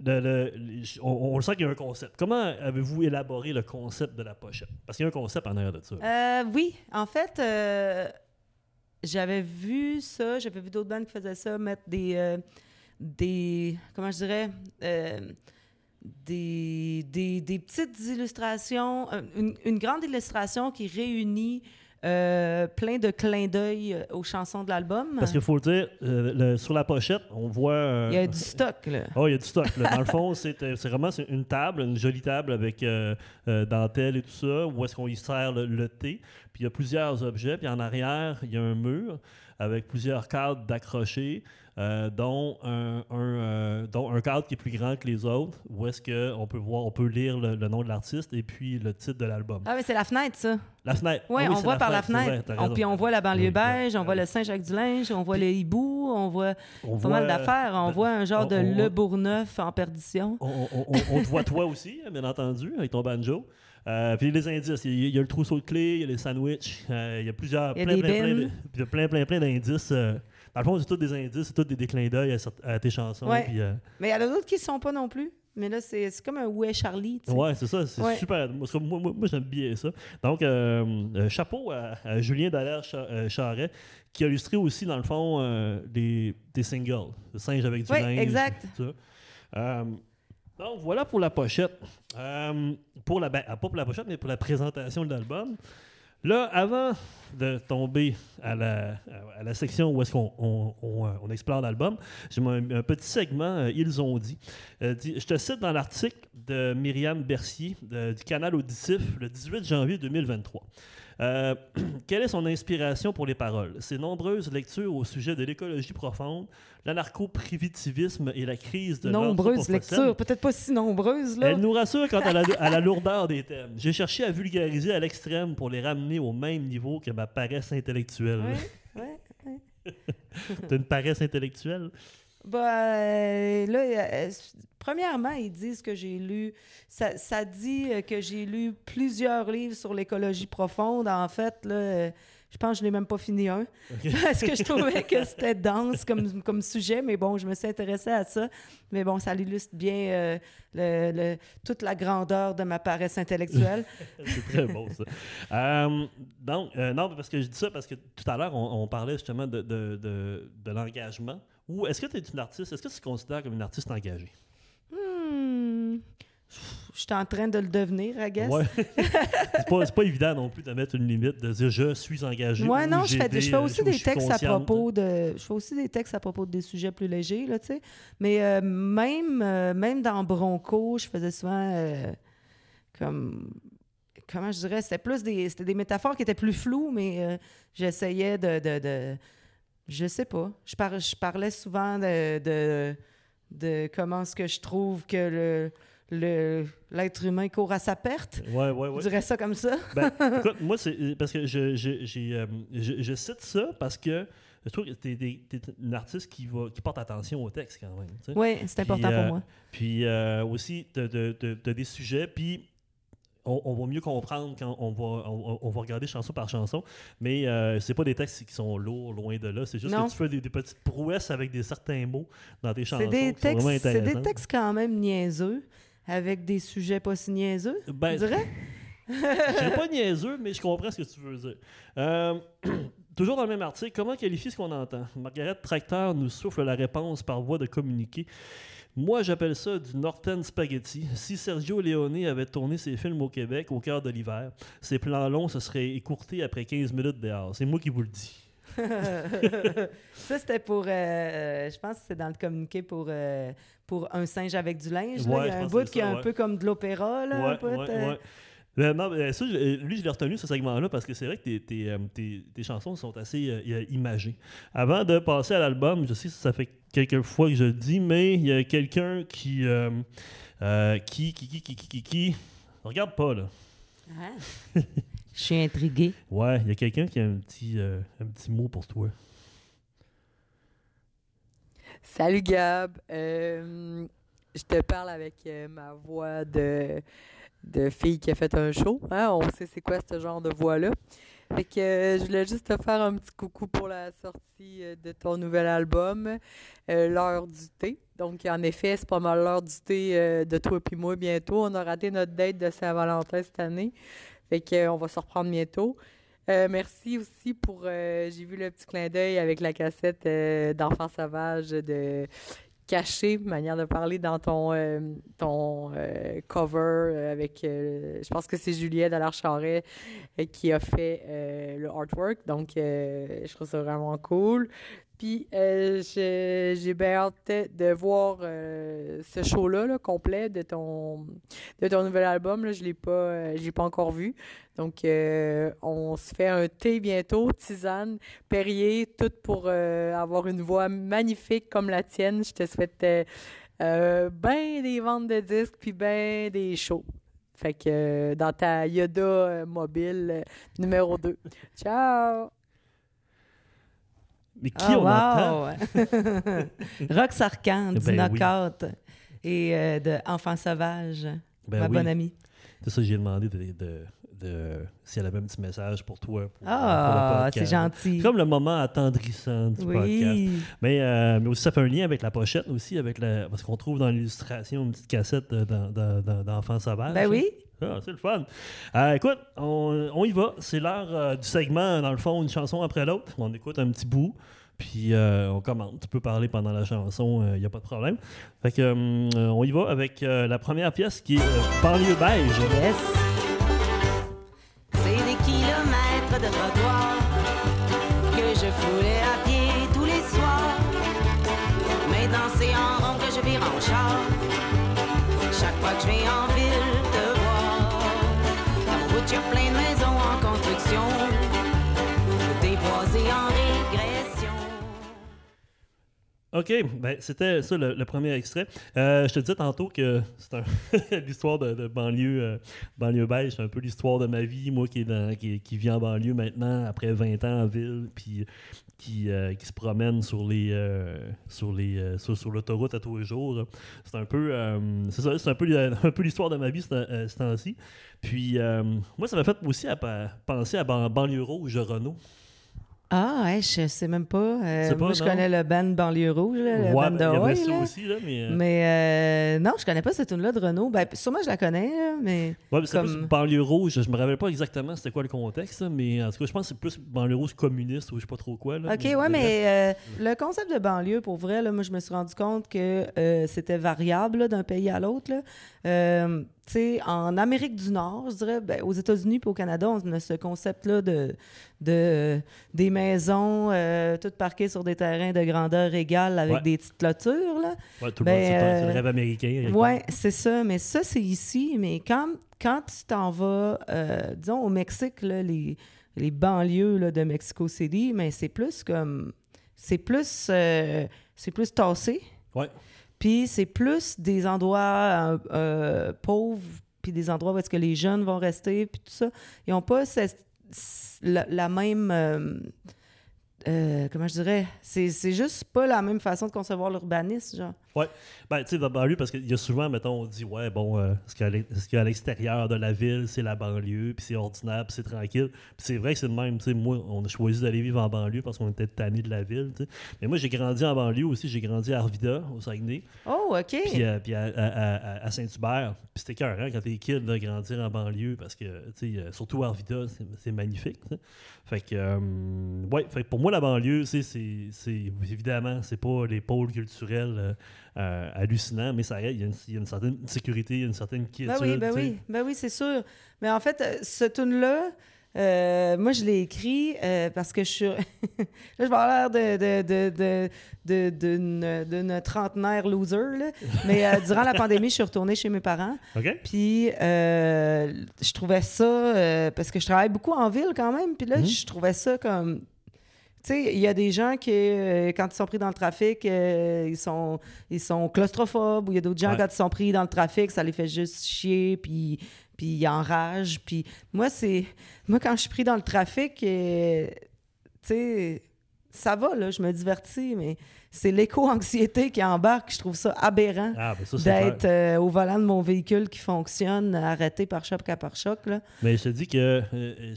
on, on sent qu'il y a un concept. Comment avez-vous élaboré le concept de la pochette? Parce qu'il y a un concept en arrière de ça. Euh, oui, en fait, euh, j'avais vu ça, j'avais vu d'autres bandes qui faisaient ça, mettre des, euh, des comment je dirais, des, des, petites illustrations, une grande illustration qui réunit euh, plein de clins d'œil euh, aux chansons de l'album. Parce qu'il faut le dire, euh, le- sur la pochette, on voit. Il y a du stock, là. Oh, il y a du stock. là. Dans le fond, c'est vraiment une table, une jolie table avec dentelle et tout ça, où est-ce qu'on y sert le, le thé. Puis il y a plusieurs objets. Puis en arrière, il y a un mur avec plusieurs cadres d'accrochés, euh, dont, un, un, euh, dont un cadre qui est plus grand que les autres, où est-ce qu'on peut voir, on peut lire le, le nom de l'artiste et puis le titre de l'album. Ah, mais c'est la fenêtre, ça. La fenêtre. Ouais, Ah oui, on voit par la vrai, fenêtre. On- puis on voit la banlieue Oui, beige, ouais, on voit le Saint-Jacques-du-Linge, on voit le hibou, on voit On pas voit, mal d'affaires. On euh, voit un genre de on- Le Bourgneuf en perdition. On, on- on- on te voit toi aussi, hein, bien entendu, avec ton banjo. Euh, puis les indices, il y, a- il y a le trousseau de clés, il y a les sandwichs, euh, il y a plusieurs, y a plein, plein, plein, de- d'indices. euh. Dans le fond, c'est tous des indices, c'est tous des, des clins d'œil à, tes chansons. Ouais. puis, euh, Mais il y en a d'autres qui ne sont pas non plus. Mais là, c'est comme un Ouais Charlie. tu sais. ouais, c'est ça, c'est Ouais. super. Moi, moi, moi- j'aime bien ça. Donc, euh, euh, chapeau à, à Julien Dallaire Cha- Charret, qui a illustré aussi, dans le fond, euh, des, des singles. Le singe avec du Ouais, linge. exact. ça. Donc, voilà pour la pochette. Pour la, ben, pas pour la pochette, mais pour la présentation de l'album. Là, avant de tomber à la, section où est-ce qu'on on, on, euh, on explore l'album, j'ai un, un petit segment, euh, Ils ont dit. Euh, Je te cite dans l'article de Myriam Bercier de- du canal Auditif le 18 janvier 2023. Euh, quelle est son inspiration pour les paroles? Ses nombreuses lectures au sujet de l'écologie profonde, l'anarcho-primitivisme et la crise de Nombreuses lectures. Peut-être pas si nombreuses, là. Elle nous rassure quant à la, à la lourdeur des thèmes. J'ai cherché à vulgariser à l'extrême pour les ramener au même niveau que ma paresse intellectuelle. Ouais, ouais. T'as une paresse intellectuelle? Bah, euh, là, euh, premièrement, ils disent que j'ai lu. Ça, ça dit euh, que j'ai lu plusieurs livres sur l'écologie profonde. En fait, là, euh, je pense que je n'ai même pas fini un. Parce que je trouvais que c'était dense comme, comme sujet. Mais bon, je me suis intéressée à ça. Mais bon, ça illustre bien euh, le- le- toute la grandeur de ma paresse intellectuelle. C'est très beau, ça. Euh, donc, euh, non, parce que je dis ça parce que tout à l'heure, on, on parlait justement de, de, de, de l'engagement. Ou est-ce que tu es une artiste, est-ce que tu te considères comme une artiste engagée? Hmm. Je suis en train de le devenir, I guess. Ouais. c'est pas, évident non plus de mettre une limite, de dire je suis engagé. Moi, ou non, je fais, des, je fais aussi des textes à propos de. Je fais aussi des textes à propos de des sujets plus légers, là, tu sais. Mais euh, même, euh, même dans Bronco, je faisais souvent euh, comme. Comment je dirais? C'était plus des. C'était des métaphores qui étaient plus floues, mais euh, j'essayais de, de, de- Je sais pas. Je, par- je parlais souvent de, de, de comment est-ce que je trouve que le. le- L'être humain court à sa perte. Ouais, ouais, ouais. Je dirais ça comme ça. Ben, écoute, moi, c'est parce que je, je, j'ai, euh, je, je cite ça parce que je trouve que tu es, une artiste qui, va, qui porte attention au texte quand même. tu sais. Oui, c'est important Puis, euh, pour moi. Puis euh, aussi, tu as des sujets, puis on, on va mieux comprendre quand on va, on, on va regarder chanson par chanson. Mais euh, c'est pas des textes qui sont lourds, loin de là. C'est juste Non. que tu fais des, des petites prouesses avec des certains mots dans tes chansons. C'est des, textes, des quand même niaiseux, avec des sujets pas si niaiseux, Ben, je dirais. Je pas niaiseux, mais je comprends ce que tu veux dire. Euh, toujours dans le même article, comment qualifier ce qu'on entend? Margaret Tracteur nous souffle la réponse par voie de communiqué. Moi, j'appelle ça du Norton Spaghetti. Si Sergio Leone avait tourné ses films au Québec au cœur de l'hiver, ses plans longs se seraient écourtés après 15 minutes dehors. C'est moi qui vous le dis. ça, c'était pour. euh, je pense que c'est dans le communiqué pour, euh, pour un singe avec du linge. là. Il y a un bout qui est ça, un ouais. peu comme de l'opéra. Là, un bout, euh. Euh, non, mais ça, je- lui, je l'ai retenu, ce segment-là, parce que c'est vrai que tes, tes, euh, tes- tes chansons sont assez euh, euh, imagées. Avant de passer à l'album, je sais que ça fait quelques fois que je le dis, mais il y a quelqu'un qui, euh, euh, qui, qui, qui, qui, qui, qui, qui- Regarde pas, là. Ah. Je suis intriguée. Ouais, il y a quelqu'un qui a un petit, euh, un petit mot pour toi. Salut Gab. Euh, je te parle avec euh, ma voix de, de fille qui a fait un show. hein. On sait c'est quoi ce genre de voix-là. Fait que euh, je voulais juste te faire un petit coucou pour la sortie euh, de ton nouvel album, euh, L'heure du thé. Donc, en effet, c'est pas mal l'heure du thé de toi puis moi bientôt. On a raté notre date de Saint-Valentin cette année. Fait que, on va se reprendre bientôt. Merci aussi pour. J'ai vu le petit clin d'œil avec la cassette d'Enfants sauvages de caché, manière de parler, dans ton, euh, ton euh, cover euh, avec. je pense que c'est Juliette Allard-Charret qui a fait le artwork. Donc, je trouve ça vraiment cool. Puis, euh, j'ai bien hâte de voir euh, ce show-là là, complet de ton, de ton nouvel album. Là. Je ne l'ai pas, euh, pas encore vu. Donc, on se fait un thé bientôt, tisane, Perrier, tout pour avoir une voix magnifique comme la tienne. Je te souhaite ben des ventes de disques puis ben des shows. Fait que dans ta Yoda mobile numéro 2. Ciao! Mais qui Ah, on entend? wow! Rock Sarkhan, du Ben oui. Knockout et euh, de Enfant Sauvage, Ben ma oui. bonne amie. C'est ça, j'ai demandé de, de, de- si elle avait un petit message pour toi. Pour, Ah, c'est podcast. gentil. C'est comme le moment attendrissant du podcast. Oui. Mais, euh, mais aussi, ça fait un lien avec la pochette aussi, avec la, parce qu'on trouve dans l'illustration une petite cassette euh, d'Enfants sauvages. Ben oui. Ah, c'est le fun. Euh, écoute, on, y va. C'est l'heure euh, du segment, dans le fond, une chanson après l'autre. On écoute un petit bout, puis euh, on commente. Tu peux parler pendant la chanson, il n'y a pas de problème. Fait que, hum, on y va avec la première pièce qui est Banlieue beige. Yes. OK, ben, c'était ça le, premier extrait. Euh, je te disais tantôt que c'est l'histoire de, banlieue, euh, banlieue beige, c'est un peu l'histoire de ma vie, moi qui, est dans- qui, qui vis en banlieue maintenant, après 20 ans en ville, puis qui, euh, qui se promène sur les sur les sur, l'autoroute à tous les jours. C'est un peu c'est ça, c'est un peu, un peu l'histoire de ma vie ce temps-ci. Puis moi, ça m'a fait aussi à pa- penser à Ban- Banlieue Rouge Renault. Ah, ouais, je sais même pas. Euh, pas, moi, je non? connais le band Banlieue Rouge, là, le Ouais, band ben, de là. aussi, là, mais... euh, Mais euh, non, je connais pas cette tune-là de Renault. Ben, sûrement je la connais, là, mais Ouais, mais c'est Comme- plus banlieue rouge. Je me rappelle pas exactement c'était quoi le contexte, mais en tout cas, je pense que c'est plus banlieue rouge communiste ou je sais pas trop quoi. Là, OK, ouais, mais euh, le concept de banlieue, pour vrai, là, moi, je me suis rendu compte que c'était variable d'un pays à l'autre. Là. Euh, tu sais, en Amérique du Nord, je dirais, ben, aux États-Unis et au Canada, on a ce concept-là de, de des maisons euh, toutes parquées sur des terrains de grandeur égale avec Ouais. des petites clôtures. Là. Ouais, tout le ben, monde, c'est le euh, rêve américain. Oui, c'est ça. Mais ça, c'est ici. Mais quand, quand tu t'en vas, euh, disons, au Mexique, là, les, les banlieues là, de Mexico City, mais c'est plus comme. C'est plus. c'est plus tassé. Ouais. Puis c'est plus des endroits euh, euh, pauvres, puis des endroits où est-ce que les jeunes vont rester, puis tout ça. Ils n'ont pas la, la même... euh, comment je dirais? C'est c'est juste pas la même façon de concevoir l'urbanisme, genre. Ben, tu sais, dans la banlieue, parce qu'il y a souvent, mettons, on dit, ouais, bon, euh, ce qu'il y a ce qu'il y a à l'extérieur de la ville, c'est la banlieue, puis c'est ordinaire, puis c'est tranquille. Puis c'est vrai que c'est le même, tu sais, moi, on a choisi d'aller vivre en banlieue parce qu'on était tanné de la ville, tu sais. Mais moi, j'ai grandi en banlieue aussi, j'ai grandi à Arvida, au Saguenay, Oh, OK. puis, euh, puis à, à- à- à Saint-Hubert. Puis c'était cœur, quand t'es kid, de grandir en banlieue, parce que, tu sais, surtout Arvida, c'est- c'est magnifique. Fait que, ouais, fait que pour moi, la banlieue, c'est, évidemment, c'est pas les pôles culturels euh, euh, hallucinants, mais ça il y, a une- il y a une certaine sécurité, il y a une certaine quiétude. Ben oui, ben oui, ben oui, c'est sûr. Mais en fait, euh, ce tune-là, euh, moi, je l'ai écrit euh, parce que je suis. là, je vais avoir l'air de, de, de, trentenaire loser, là. Mais euh, durant la pandémie, je suis retournée chez mes parents. Puis, je trouvais ça. parce que je travaille beaucoup en ville quand même. Puis là, Mhm. je trouvais ça comme. Tu sais, il y a des gens qui, euh, quand ils sont pris dans le trafic, euh, ils, sont, ils sont claustrophobes, ou il y a d'autres gens, Ouais. quand ils sont pris dans le trafic, ça les fait juste chier, puis, puis ils enragent. Puis moi, c'est. Moi, quand je suis pris dans le trafic, euh, tu sais, ça va, là, je me divertis, mais c'est l'éco-anxiété qui embarque. Je trouve ça aberrant Ah, ben d'être euh, au volant de mon véhicule qui fonctionne, arrêté par choc à par choc. Là. Mais je te dis que euh,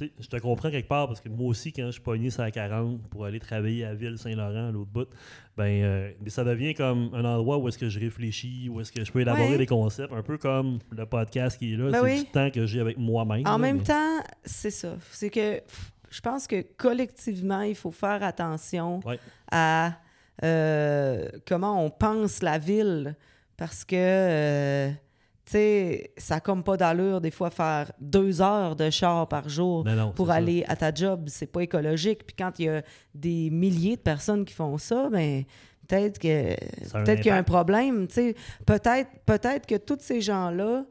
je- te comprends quelque part parce que moi aussi, quand je suis pogné sur la 40 pour aller travailler à Ville-Saint-Laurent, à l'autre bout, ben, euh, mais ça devient comme un endroit où est-ce que je réfléchis, où est-ce que je peux élaborer Ouais. des concepts, un peu comme le podcast qui est là. Ben c'est oui. du temps que j'ai avec moi-même. En là, même mais- temps, c'est ça. C'est que je pense que collectivement, il faut faire attention Ouais. à euh, comment on pense la ville. Parce que, euh, tu sais, ça comme pas d'allure des fois faire deux heures de char par jour Ben non, pour ça. aller à ta job. C'est pas écologique. Puis quand il y a des milliers de personnes qui font ça, ben peut-être que qu'il y a un problème. tu sais. Peut-être peut-être que tous ces gens-là,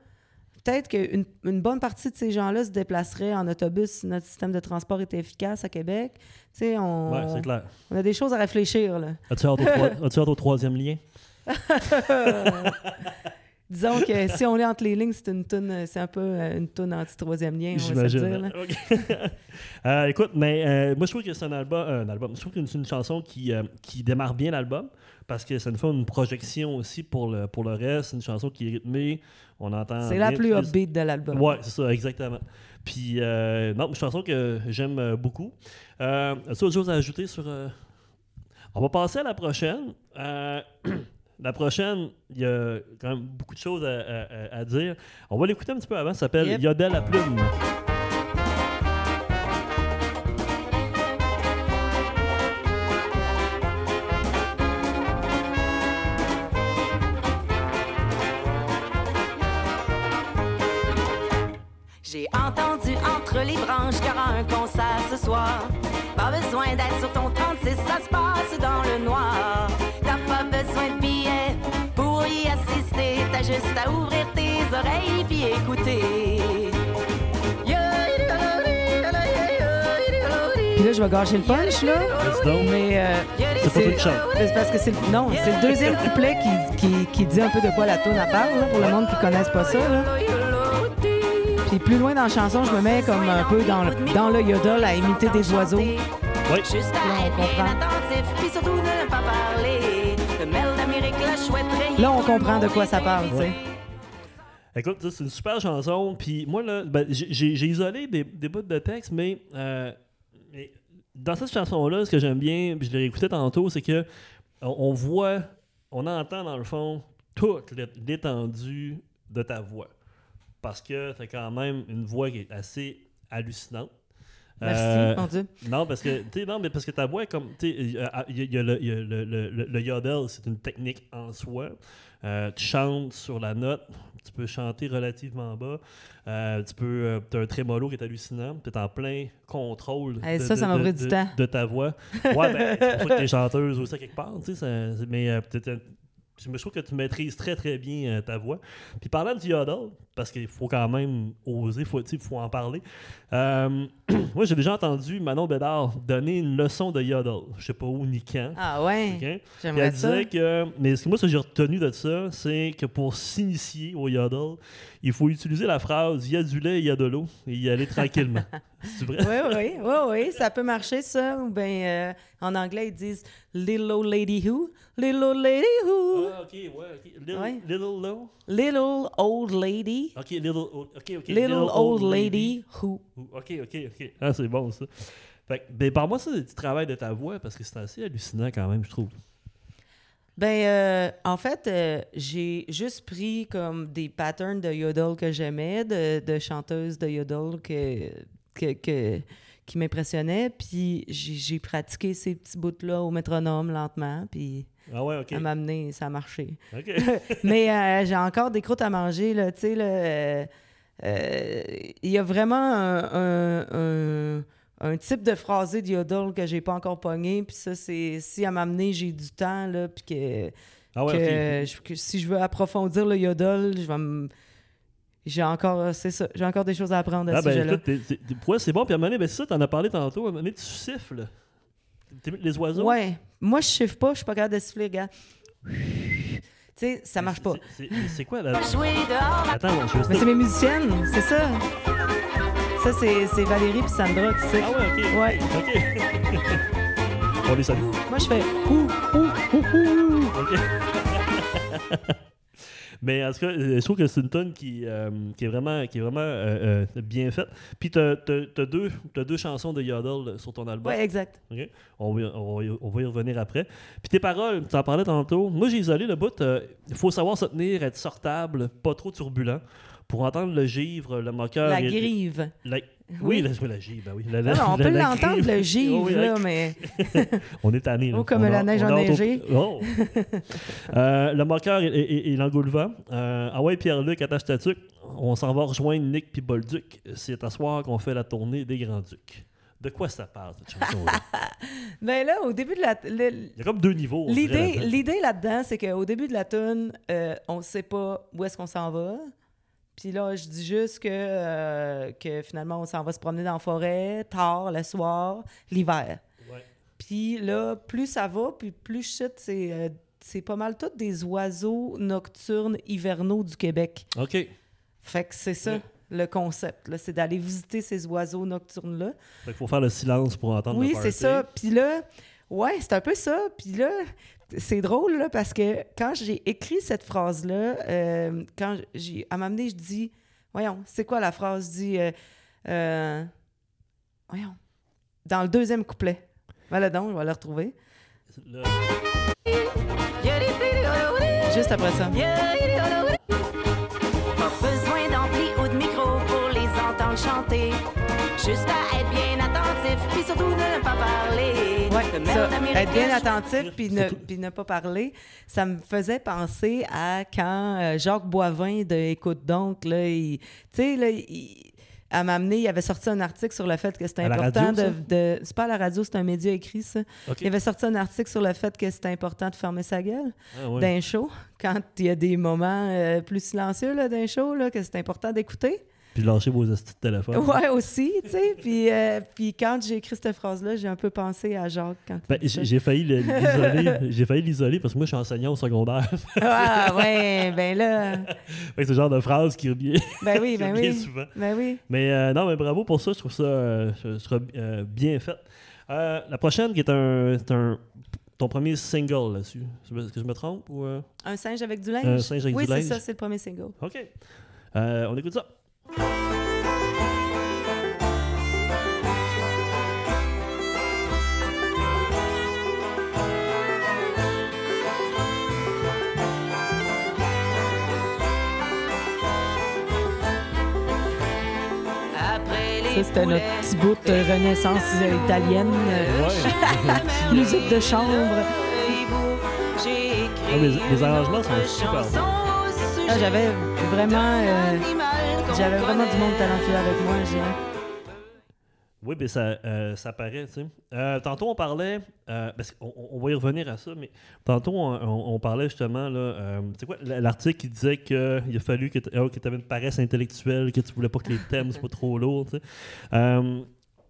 peut-être qu'une une bonne partie de ces gens-là se déplaceraient en autobus si notre système de transport était efficace à Québec. Tu sais, on, Ouais, c'est clair. on a des choses à réfléchir. Hâte, as-tu hâte au troisième lien? Disons que si on est entre les lignes, c'est une toune, c'est un peu euh, une toune anti-troisième lien, on va se dire. là. Euh, écoute, mais euh, moi, je trouve que c'est un album, euh, un album. Je trouve que c'est une chanson qui, euh, qui démarre bien l'album parce que ça nous fait une projection aussi pour le, pour le reste. C'est une chanson qui est rythmée. On entend. C'est la plus upbeat de l'album. Ouais, c'est ça, exactement. Puis, euh, non, une chanson que j'aime euh, beaucoup. Euh, As-tu autre chose à ajouter sur. euh, On va passer à la prochaine. La prochaine, il y a quand même beaucoup de choses à, à- à- à dire. On va l'écouter un petit peu avant. Ça s'appelle Yep. Yodel la plume. J'ai entendu entre les branches qu'il y aura un concert ce soir. Pas besoin d'être sur ton 36, ça se passe dans le noir. Juste à ouvrir tes oreilles puis écouter. Puis là, je vais gâcher le punch, là. Mais euh, C'est pas chante. c'est parce que c'est le- non, c'est le deuxième couplet qui, qui, qui dit un peu de quoi la tune à parle, là, pour le monde qui connaisse pas ça. Là. Puis plus loin dans la chanson, je me mets comme un peu dans le, dans le yodel à imiter des oiseaux. Oui. Juste à être bien comprend. attentif, puis surtout ne Là, on comprend de quoi ça parle, tu sais. Écoute, c'est une super chanson. Puis moi, là, ben, j'ai isolé des, bouts de texte, mais, euh, mais dans cette chanson-là, ce que j'aime bien, puis je l'ai réécouté tantôt, c'est que on, voit, on entend dans le fond toute l'é- l'étendue de ta voix. Parce que as quand même une voix qui est assez hallucinante. Merci, Euh, mon Dieu. non, parce que, tu non, mais parce que ta voix est comme, tu sais, il y a, il y a le, il y a le, le- le- yodel, c'est une technique en soi. Euh, tu chantes sur la note, tu peux chanter relativement bas, euh, tu peux, tu as un trémolo qui est hallucinant, tu es en plein contrôle de, ça, ça de- du temps. de ta voix. Ouais, ben, c'est pour ça que tu es chanteuse aussi quelque part, tu sais, mais euh, peut-être je me trouve que tu maîtrises très très bien euh, ta voix. Puis parlant du yodel, parce qu'il faut quand même oser, il faut, en parler. Euh, moi, j'ai déjà entendu Manon Bédard donner une leçon de yodel. Je sais pas où ni quand. Ah ouais, ok? Puis j'aimerais elle ça. disait que. Mais ce que moi, ce que j'ai retenu de ça, c'est que pour s'initier au yodel, il faut utiliser la phrase il y a du lait, il y a de l'eau, et y aller tranquillement. C'est vrai? Oui, oui, oui, oui, ça peut marcher, ça. Ou bien, euh, en anglais, ils disent Little old lady who? Little old lady who? Ah, ok, ouais, ok. Little, Ouais. little low? Little old lady. Ok, little, old- ok, ok. Little old lady who? Ok, ok, ok. Ah, c'est bon ça. Fait que, ben, par-moi ça du travail de ta voix parce que c'est assez hallucinant quand même, je trouve. Ben, euh, en fait, euh, j'ai juste pris comme des patterns de yodel que j'aimais, de, de chanteuses de yodel que, que, que- qui m'impressionnaient, puis j'ai pratiqué ces petits bouts-là au métronome lentement, puis Ah ouais, ok. à m'amener, ça a marché. Mais euh, j'ai encore des croûtes à manger, là, tu sais, là, euh, euh, il y a vraiment un, un- un- un type de phrasé de yodel que j'ai pas encore pogné, puis ça, c'est si à m'amener, j'ai du temps, là, puis que, Ah ouais, que, je- que si je veux approfondir le yodel, je vais me... J'ai encore, c'est ça, j'ai encore des choses à apprendre à Ah ce ben sujet-là. ouais, c'est bon. Puis à un moment donné, ben, c'est ça, t'en as parlé tantôt. À un moment donné, tu siffles. Les oiseaux? Ouais, moi, je chiffre pas, je suis pas capable de siffler, regarde. Tu sais, ça marche pas. C'est- quoi dehors, Attends, je Mais c'est mes musiciennes, c'est ça. Ça, c'est c'est Valérie puis Sandra qui sifflent. Ah ouais, ok. Ouais. Ok. On les salue. Moi, je fais ouh, ouh, ouh, ouh. OK. Mais en tout cas, euh, je trouve que c'est une tune qui, euh, qui est vraiment, qui est vraiment euh, euh, bien faite. Puis tu as, deux, t'as deux chansons de Yodel sur ton album. Oui, exact. On, va, on, va y, on va y revenir après. Puis tes paroles, tu en parlais tantôt. Moi, j'ai isolé le bout. Il faut savoir se tenir, être sortable, pas trop turbulent. Pour entendre le givre, le moqueur. La grive. la- oui, la, oui, la givre, ben oui. La- non, on peut l'entendre, le givre, Oh, oui, là, mais On est tanné. Oh, comme On la neige enneigée. Oh. Euh, le moqueur et, et, et l'engoulevent. Euh, ah ouais, Pierre-Luc, attache ta tuque. On s'en va rejoindre Nick puis Bolduc. C'est à soir qu'on fait la tournée des Grands-Ducs. De quoi ça parle, cette chanson-là? ben là, au début de la... le- Il y a comme deux niveaux. L'idée, là-dedans. c'est qu'au début de la tune, euh, on sait pas où est-ce qu'on s'en va. Puis là, je dis juste que, euh, que finalement, on s'en va se promener dans la forêt, tard, le soir, l'hiver. Puis là, plus ça va, puis plus je cite, c'est, euh, c'est pas mal tous des oiseaux nocturnes hivernaux du Québec. OK. Fait que c'est ça, le concept. Là, c'est d'aller visiter ces oiseaux nocturnes-là. Fait qu'il faut faire le silence pour entendre Oui, le c'est ça. Puis là, ouais, c'est un peu ça. Puis là, c'est drôle là, parce que quand j'ai écrit cette phrase-là, euh, quand j'ai à m'amener, je dis, voyons, c'est quoi la phrase? Je dis, euh, euh, voyons, dans le deuxième couplet. Voilà donc, je vais le retrouver. Juste après ça. Pas besoin d'ampli ou de micro pour les entendre chanter. Juste à être bien surtout ne pas parler. Ouais, ça, être bien attentif puis ne, puis ne pas parler, ça me faisait penser à quand euh, Jacques Boivin de Écoute donc, là, il- tu sais, là, il- à m'amener, il avait sorti un article sur le fait que c'était important radio, de, de- C'est pas à la radio, c'est un média écrit, ça. Il avait sorti un article sur le fait que c'était important de fermer sa gueule Ah, d'un show, quand il y a des moments euh, plus silencieux là, d'un show, là, que c'est important d'écouter. Puis lâchez vos astuces de téléphone. Ouais, aussi, tu sais. Puis, euh, puis quand j'ai écrit cette phrase-là, j'ai un peu pensé à Jacques quand Ben, j'ai failli le- l'isoler. J'ai failli l'isoler parce que moi, je suis enseignant au secondaire. Ah, ouais, ben là. C'est le genre de phrase qui revient, Ben oui, ben oui. souvent. Ben oui. Mais euh, non, mais bravo pour ça. Je trouve ça euh, bien fait. La prochaine, qui est un, c'est un- ton premier single là-dessus. Est-ce que je me trompe ou? Un singe avec du linge? Un singe avec oui, du c'est linge. ça, c'est le premier single. OK. On écoute ça. Ça, c'était notre petit bout de renaissance italienne. Ouais. Musique de chambre. Ah, les- arrangements sont super Ah, j'avais vraiment, euh, J'avais vraiment du monde talentueux avec moi. j'ai- Oui, mais ça, euh, ça paraît, tu sais. Euh, tantôt, on parlait, euh, parce qu'on on- on va y revenir à ça, mais tantôt, on, on- on parlait justement, là, euh, tu sais quoi, l'article qui disait qu'il a fallu que tu avais une paresse intellectuelle, que tu voulais pas que les thèmes soient trop lourds, tu sais.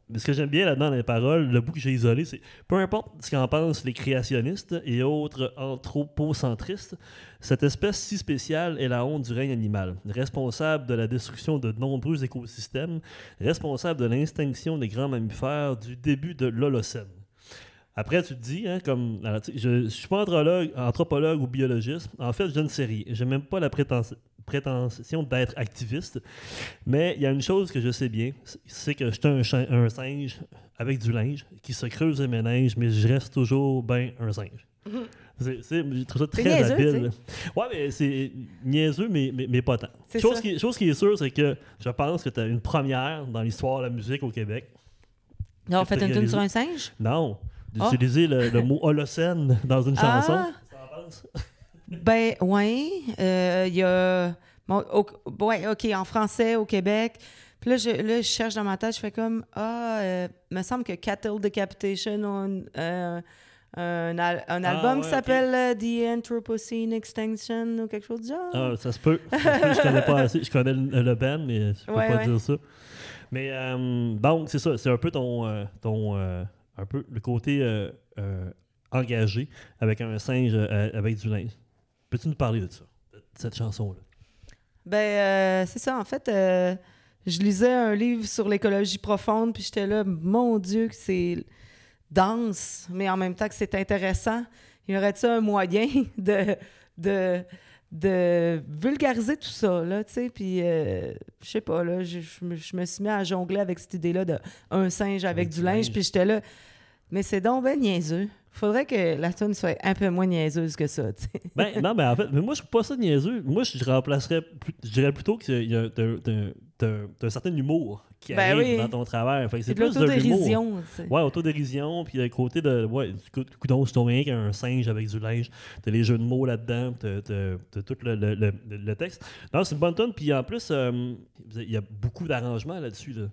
Mais ce que j'aime bien là-dedans dans les paroles, le bout que j'ai isolé, c'est peu importe ce qu'en pensent les créationnistes et autres anthropocentristes, cette espèce si spéciale est la honte du règne animal, responsable de la destruction de nombreux écosystèmes, responsable de l'extinction des grands mammifères du début de l'Holocène. Après, tu te dis, hein, comme, je ne suis pas anthropologue, anthropologue ou biologiste. En fait, je ne sais rien. Je n'ai même pas la prétens- prétention d'être activiste. Mais il y a une chose que je sais bien, c'est- que je suis un, un singe avec du linge qui se creuse les méninges, mais je reste toujours bien un singe. C'est, c'est, je trouve ça très niaiseux, habile. Ouais, mais c'est niaiseux, mais, mais, mais pas tant. Chose ça. qui, chose qui est sûre, c'est que je pense que tu as une première dans l'histoire de la musique au Québec. Non, on fait une tune sur un singe? Non, Ah. d'utiliser le, le mot holocène dans une chanson. Ah. Ça en pense? Ben, oui. Il y a. bon, au- ouais, OK, en français, au Québec. Puis là je, là, je cherche dans ma tête, je fais comme Ah, euh, me semble que Cattle Decapitation ont une- euh, un, al- un Ah, album ouais, qui s'appelle euh, The Anthropocene Extinction ou quelque chose du genre. Ah, ça se peut. Ça se peut, je connais pas assez. Je connais le, le band, mais je peux Ouais, pas ouais. dire ça. Mais euh, donc, c'est ça. C'est un peu ton, euh, ton euh, un peu le côté euh, euh, engagé avec un singe euh, avec du linge. Peux-tu nous parler de ça, de cette chanson-là? Ben, euh, c'est ça. En fait, euh, je lisais un livre sur l'écologie profonde, puis j'étais là, mon Dieu, que c'est dense, mais en même temps que c'est intéressant. Il y aurait-tu un moyen de, de, de vulgariser tout ça, là, tu sais, puis euh, je sais pas, là, je, je me, suis mis à jongler avec cette idée-là de un singe avec, Avec du du linge, linge. puis j'étais là, mais c'est donc ben niaiseux. Faudrait que la tune soit un peu moins niaiseuse que ça. Ben, non, mais en fait, mais moi, je trouve pas ça niaiseux. Moi, je remplacerais, je dirais plutôt qu'il y a un certain humour qui Ben arrive oui. dans ton travail. Fait que C'est plus de l'humour. l'autodérision. Ouais, autodérision, puis le côté de. Ouais, coudon, c'est ton rien qu'un singe avec du linge. T'as les jeux de mots là-dedans, t'as t'as- tout le, le- le- le texte. Non, c'est une bonne tonne, puis en plus, euh, il y a beaucoup d'arrangements là-dessus. Là.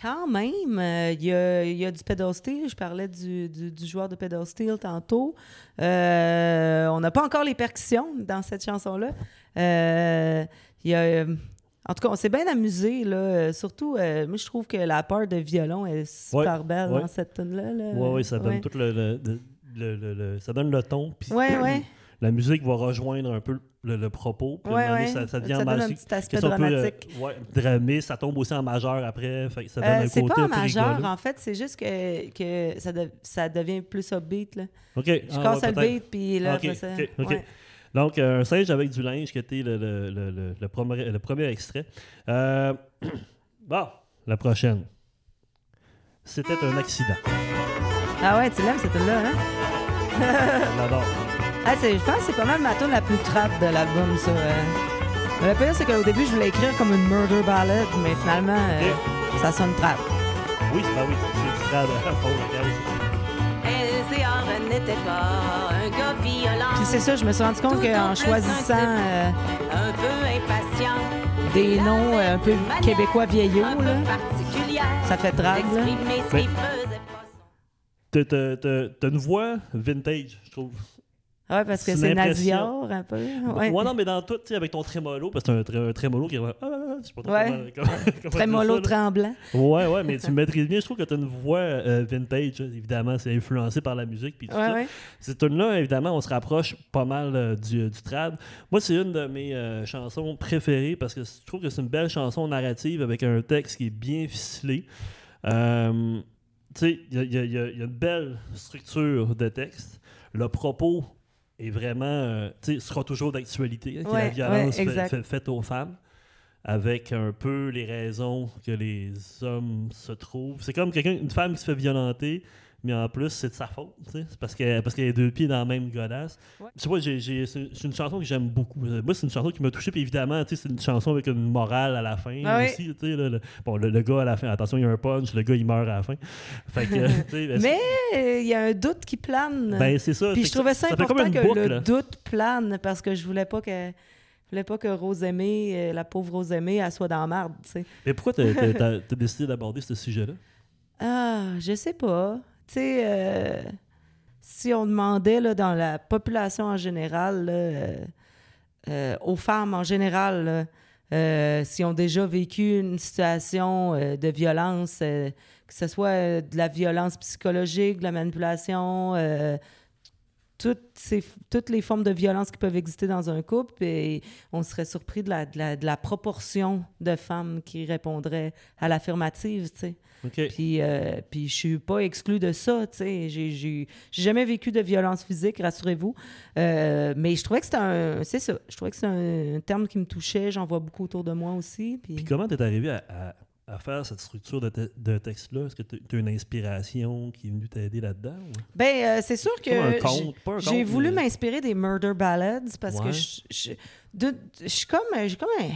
Quand même, euh, il y, a, il y a du pedal steel. Je parlais du, du- du joueur de pedal steel tantôt. Euh, on n'a pas encore les percussions dans cette chanson-là. Euh, il y a, euh, en tout cas, on s'est bien amusé. Là. Surtout, euh, moi, je trouve que la part de violon est super Ouais, belle ouais. dans cette tune-là. là. Ouais, ouais, ça donne tout le, le- le- le- ça donne le ton, Ouais, ouais. La musique va rejoindre un peu le, le propos. Puis Ouais, moment donné, ouais. ça, ça devient Ça donne un petit aspect un peu, euh, dramatique. ouais, dramé, ça tombe aussi en majeur après. Fait que ça donne Euh, un c'est pas en majeur, en fait, c'est juste que, que ça, de- ça devient plus upbeat. Là. OK. Je ah, casse le beat, puis là, Ok, après ça. Donc, euh, un singe avec du linge qui était le, le, le, le- premier, le premier extrait. Euh, bon, la prochaine. C'était un accident. Ah ouais, tu l'aimes, cette tune-là, hein? Je l'adore. Ah, c'est- je pense que c'est pas mal ma tune la plus trap de l'album, ça. euh. Mais le pire, c'est qu'au début, je voulais écrire comme une murder ballad, mais finalement, euh, ça sonne trap. Oui, ben oui, c'est n'était pas un gars violent. Puis c'est ça, je me suis rendu compte qu'en en choisissant euh, Un peu impatient. des noms euh, un peu québécois vieillots, là, ça fait trap, t'as une voix vintage, je trouve. Ah Ouais, parce que C'est. Nazior, un peu. Ouais. Ouais. non, mais dans tout, tu sais, avec ton trémolo, parce que c'est un, un trémolo qui est vraiment. Ah, je sais pas trop Ouais. comment, comment, comment Très dire mollo ça, là. tremblant. Ouais, ouais, mais tu maîtrises bien. Je trouve que tu as une voix euh, vintage. là. Évidemment, c'est influencé par la musique. Puis tout Ouais, ça. ouais. Cette tune-là, évidemment, on se rapproche pas mal euh, du, du trad. Moi, c'est une de mes euh, chansons préférées parce que je trouve que c'est une belle chanson narrative avec un texte qui est bien ficelé. Euh, tu sais, il y, y a une belle structure de texte. Le propos est vraiment, euh, tu sais, sera toujours d'actualité, hein, qui est la violence ouais, fait- exact. fait- faite aux femmes avec un peu les raisons que les hommes se trouvent. C'est comme quelqu'un, une femme qui se fait violenter, mais en plus, c'est de sa faute. tu sais. C'est parce qu'elle parce qu'elle a deux pieds dans la même godasse. Ouais. Tu vois, j'ai- j'ai- c'est une chanson que j'aime beaucoup. Euh, Moi, c'est une chanson qui m'a touché, puis évidemment, tu sais, c'est une chanson avec une morale à la fin Ah oui. aussi. tu sais, là, le- bon, le, le gars à la fin, attention, il y a un punch, le gars, il meurt à la fin. Fait que, Mais euh, il y a un doute qui plane. ben, c'est ça. Puis je trouvais ça, fait important comme une que boucle, le doute plane parce que je voulais pas que je voulais pas que Rose Aimée, euh, la pauvre Rose Aimée, elle soit dans la marde, tu sais. Mais pourquoi t'as t'as décidé d'aborder ce sujet-là? Ah, je sais pas. Tu sais, euh, si on demandait là, dans la population en général, euh, euh, aux femmes en général, là, si ont déjà vécu une situation de violence, que ce soit de la violence psychologique, de la manipulation, toutes, ces, toutes les formes de violence qui peuvent exister dans un couple, et on serait surpris de la, de la, de la proportion de femmes qui répondraient à l'affirmative, tu sais. Puis, euh, puis je suis pas exclue de ça, tu sais. J'ai, jamais vécu de violence physique, rassurez-vous. Euh, mais je trouvais que c'était un... C'est ça. Je trouvais que c'est un, un terme qui me touchait. J'en vois beaucoup autour de moi aussi. Puis... Puis comment t'es arrivé à, à- à faire cette structure de, te- de texte-là? Est-ce que tu as une inspiration qui est venue t'aider là-dedans? Ben, euh, c'est sûr que j'ai- voulu mais- m'inspirer des murder ballads parce que je, je, de- je suis comme... J'ai comme un...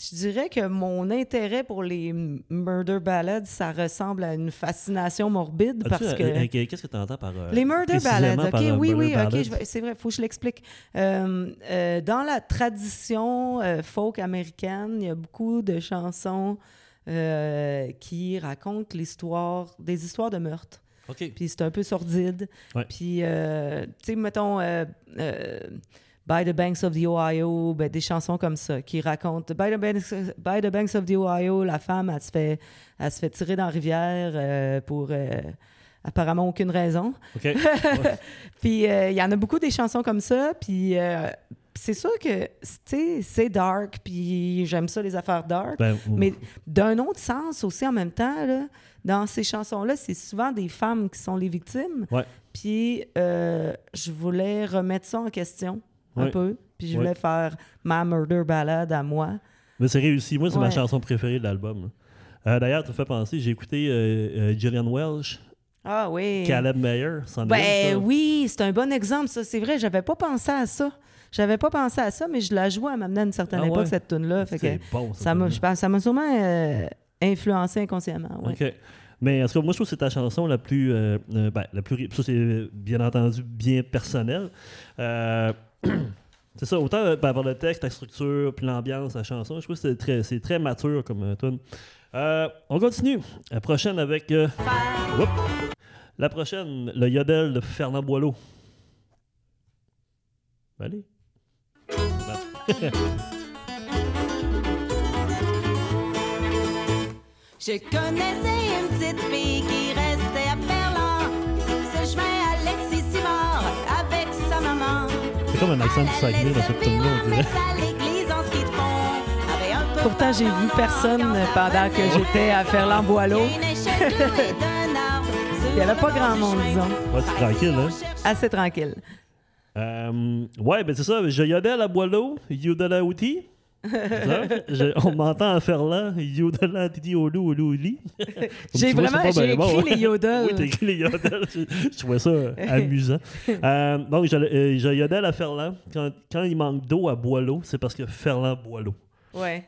Je dirais que mon intérêt pour les murder ballads, ça ressemble à une fascination morbide parce que... euh, euh, Qu'est-ce que tu entends par. euh, Les murder ballads, OK, oui, oui, OK, je c'est vrai, il faut que je l'explique. Euh, euh, dans la tradition euh, folk américaine, il y a beaucoup de chansons euh, qui racontent l'histoire, des histoires de meurtre. Puis c'est un peu sordide. Ouais. Puis, euh, tu sais, mettons, euh, By the Banks of the Ohio, ben, des chansons comme ça qui racontent By the, Banks, By the Banks of the Ohio, la femme, elle se fait, elle se fait tirer dans la rivière pour apparemment aucune raison. Ouais. Puis euh, il y en a beaucoup des chansons comme ça. Puis euh, c'est sûr que, c'est dark. Puis j'aime ça, les affaires dark. Ben, Mais d'un autre sens aussi, en même temps, là, dans ces chansons-là, c'est souvent des femmes qui sont les victimes. Ouais. Puis euh, je voulais remettre ça en question. un Ouais. peu. Puis je Ouais. voulais faire ma murder ballade à moi. Mais c'est réussi. Moi, c'est ma chanson préférée de l'album. Euh, D'ailleurs, tu me fais penser, j'ai écouté euh, euh, Gillian Welsh, Ah oui. Caleb c'en une, Ben oui, c'est un bon exemple, ça. C'est vrai, j'avais pas pensé à ça. J'avais pas pensé à ça, mais je la jouais à m'amener à une certaine Ah époque, ouais? cette tune-là. Fait que bon. ça m'a, tune-là. je pense, ça m'a sûrement euh, influencé inconsciemment. ouais. OK. Mais en tout cas, moi, je trouve que c'est ta chanson la plus. euh, euh, ben, la plus ça, c'est bien entendu bien personnel. Euh, c'est ça, autant euh, ben, par le texte, la structure, puis l'ambiance, la chanson, je trouve que c'est très, c'est très mature comme euh, tune. Euh, on continue. La prochaine avec. euh, la prochaine, le yodel de Fernand Boileau. Allez. Je connaissais une petite fille qui restait à Berlin. Ce chemin Alexis Simard avec sa maman. C'est comme un accent du Saguenay dans cette tune-là, on dirait. Pourtant, j'ai vu personne pendant que j'étais à Ferland-Boileau. Il y avait pas grand monde, disons. Ouais, c'est tranquille, hein? Assez tranquille. Euh, ouais, ben c'est ça. Je yodel à Boileau, yodel outi. on m'entend en faire là, yodel titi olou olou oli. J'ai vois, vraiment j'ai bon, écrit les yodels. Oui, t'as écrit les yodels. je, je trouvais ça amusant. Euh, donc, je, euh, je yodel à Ferland. Quand, quand il manque d'eau à Boileau, c'est parce que Ferland Boileau. Ouais.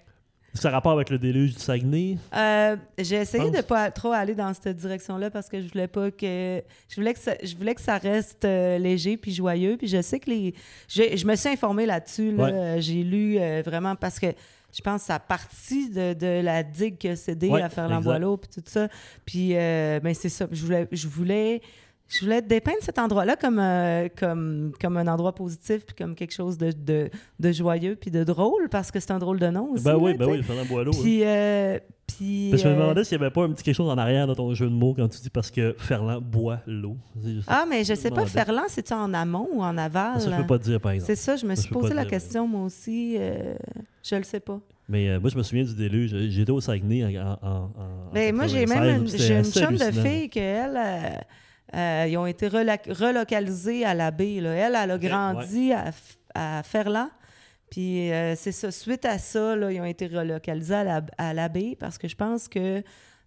Ça a rapport avec le déluge du Saguenay? Euh, j'ai essayé Pense. de pas trop aller dans cette direction-là parce que je voulais pas que je voulais que ça, je voulais que ça reste euh, léger puis joyeux puis je sais que les je, je me suis informée là-dessus là. Ouais. Euh, j'ai lu euh, vraiment parce que je pense que ça a parti de, de la digue que cédé Ouais, à Ferland-Boileau puis tout ça puis euh, ben c'est ça je voulais je voulais je voulais dépeindre cet endroit-là comme, euh, comme, comme un endroit positif puis comme quelque chose de, de, de joyeux puis de drôle parce que c'est un drôle de nom aussi. ben oui, là, ben tu sais. oui, Ferland Boileau. hein. Puis, euh, puis, Parce que je me euh, demandais s'il n'y avait pas un petit quelque chose en arrière dans ton jeu de mots quand tu dis parce que Ferland boit l'eau. Ah, mais je sais pas. Ferland, c'est-tu en amont ou en aval? Ça, je peux pas te dire, par exemple. C'est ça, je me Ça, suis posé la dire, question, moi aussi. euh, je le sais pas. Mais euh, moi, je me souviens du déluge. J'étais au Saguenay en. en, en- en Ben, moi, j'ai 96, même une, une chum de filles qu'elle, euh, euh, ils ont été relocalisés à la baie. Là. Elle, elle a grandi à, Ferland. Puis euh, c'est ça. Suite à ça, là, ils ont été relocalisés à la, à la baie parce que je pense que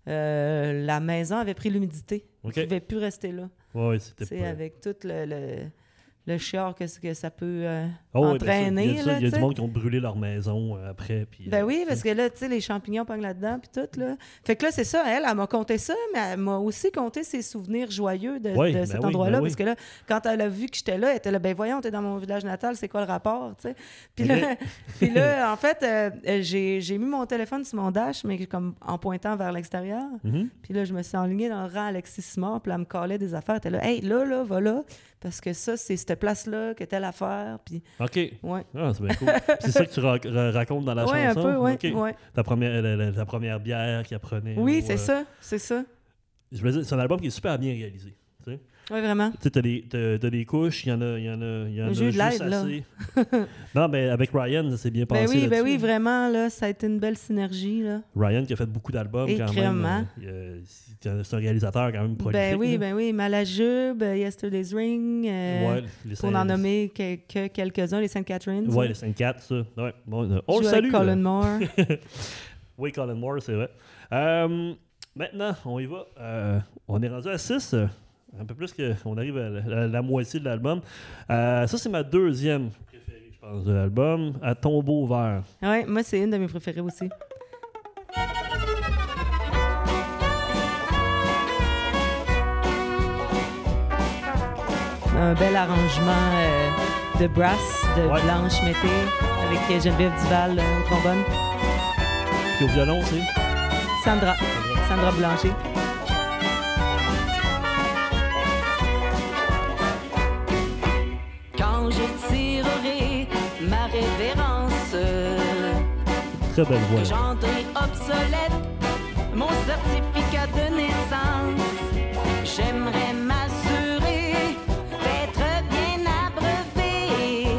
euh, la maison avait pris l'humidité. OK. Ils ne pouvaient plus rester là. Ouais, c'était pas. avec tout le, le, le chiard que, que ça peut euh, Oh, ben ça, entraîner. Il y a, y du monde qui ont brûlé leur maison euh, après. Puis, Ben euh, oui, parce que là, tu sais, les champignons pognent là-dedans, puis tout, là. Fait que là, c'est ça, elle, elle m'a conté ça, mais elle m'a aussi conté ses souvenirs joyeux de, Oui, de ben cet oui, endroit-là, ben parce que là, quand elle a vu que j'étais là, elle était là, ben voyons, t'es dans mon village natal, c'est quoi le rapport, tu sais? Puis là, puis là, en fait, euh, euh, j'ai mis mon téléphone sur mon dash, mais comme en pointant vers l'extérieur. mhm. Puis là, je me suis enlignée dans le rang Alexis Simard, puis elle me collait des affaires. Elle était là, hey, là, là, va là, parce que ça, c'est cette place-là que telle affaire, puis OK. ouais. Ah, c'est bien cool. c'est ça que tu ra- ra- racontes dans la Ouais, un chanson? peu, OK. ouais. Ta, première, la, première bière qu'elle prenait. Oui, ou, c'est euh, ça, c'est ça. Je me dis, c'est un album qui est super bien réalisé. tu sais. Oui, vraiment. Tu sais, t'as des, t'as- t'as des couches, il y en a, y en a, y en a juste l'aide, là. assez. non, mais avec Ryan, ça s'est bien passé Ben oui, ben oui, vraiment, là, ça a été une belle synergie, là. Ryan qui a fait beaucoup d'albums quand même. euh, c'est c'est un réalisateur quand même prolifique. Ben oui, là. ben oui, Malajube, euh, Yesterday's Ring, euh, Ouais, les pour Saint- en nommer que, que quelques-uns, les Sainte Catherine. Ouais, les 5-4, ça. Ouais. Bon, on le salue. Colin Moore. Oui, Colin Moore, c'est vrai. Euh, maintenant, on y va. Euh, on est rendu à 6. Un peu plus que. On arrive à la, la- la moitié de l'album. Euh, ça, c'est ma deuxième préférée, je pense, de l'album. À tombeau vert. ouais, moi, c'est une de mes préférées aussi. Un bel arrangement euh, de brass de Ouais. Blanche Mété avec Geneviève Duval euh, au trombone. Puis au violon, c'est. Sandra, Sandra Blanchet. Révérence, Très belle voix. j'entrerai obsolète mon certificat de naissance, j'aimerais m'assurer d'être bien abreuvé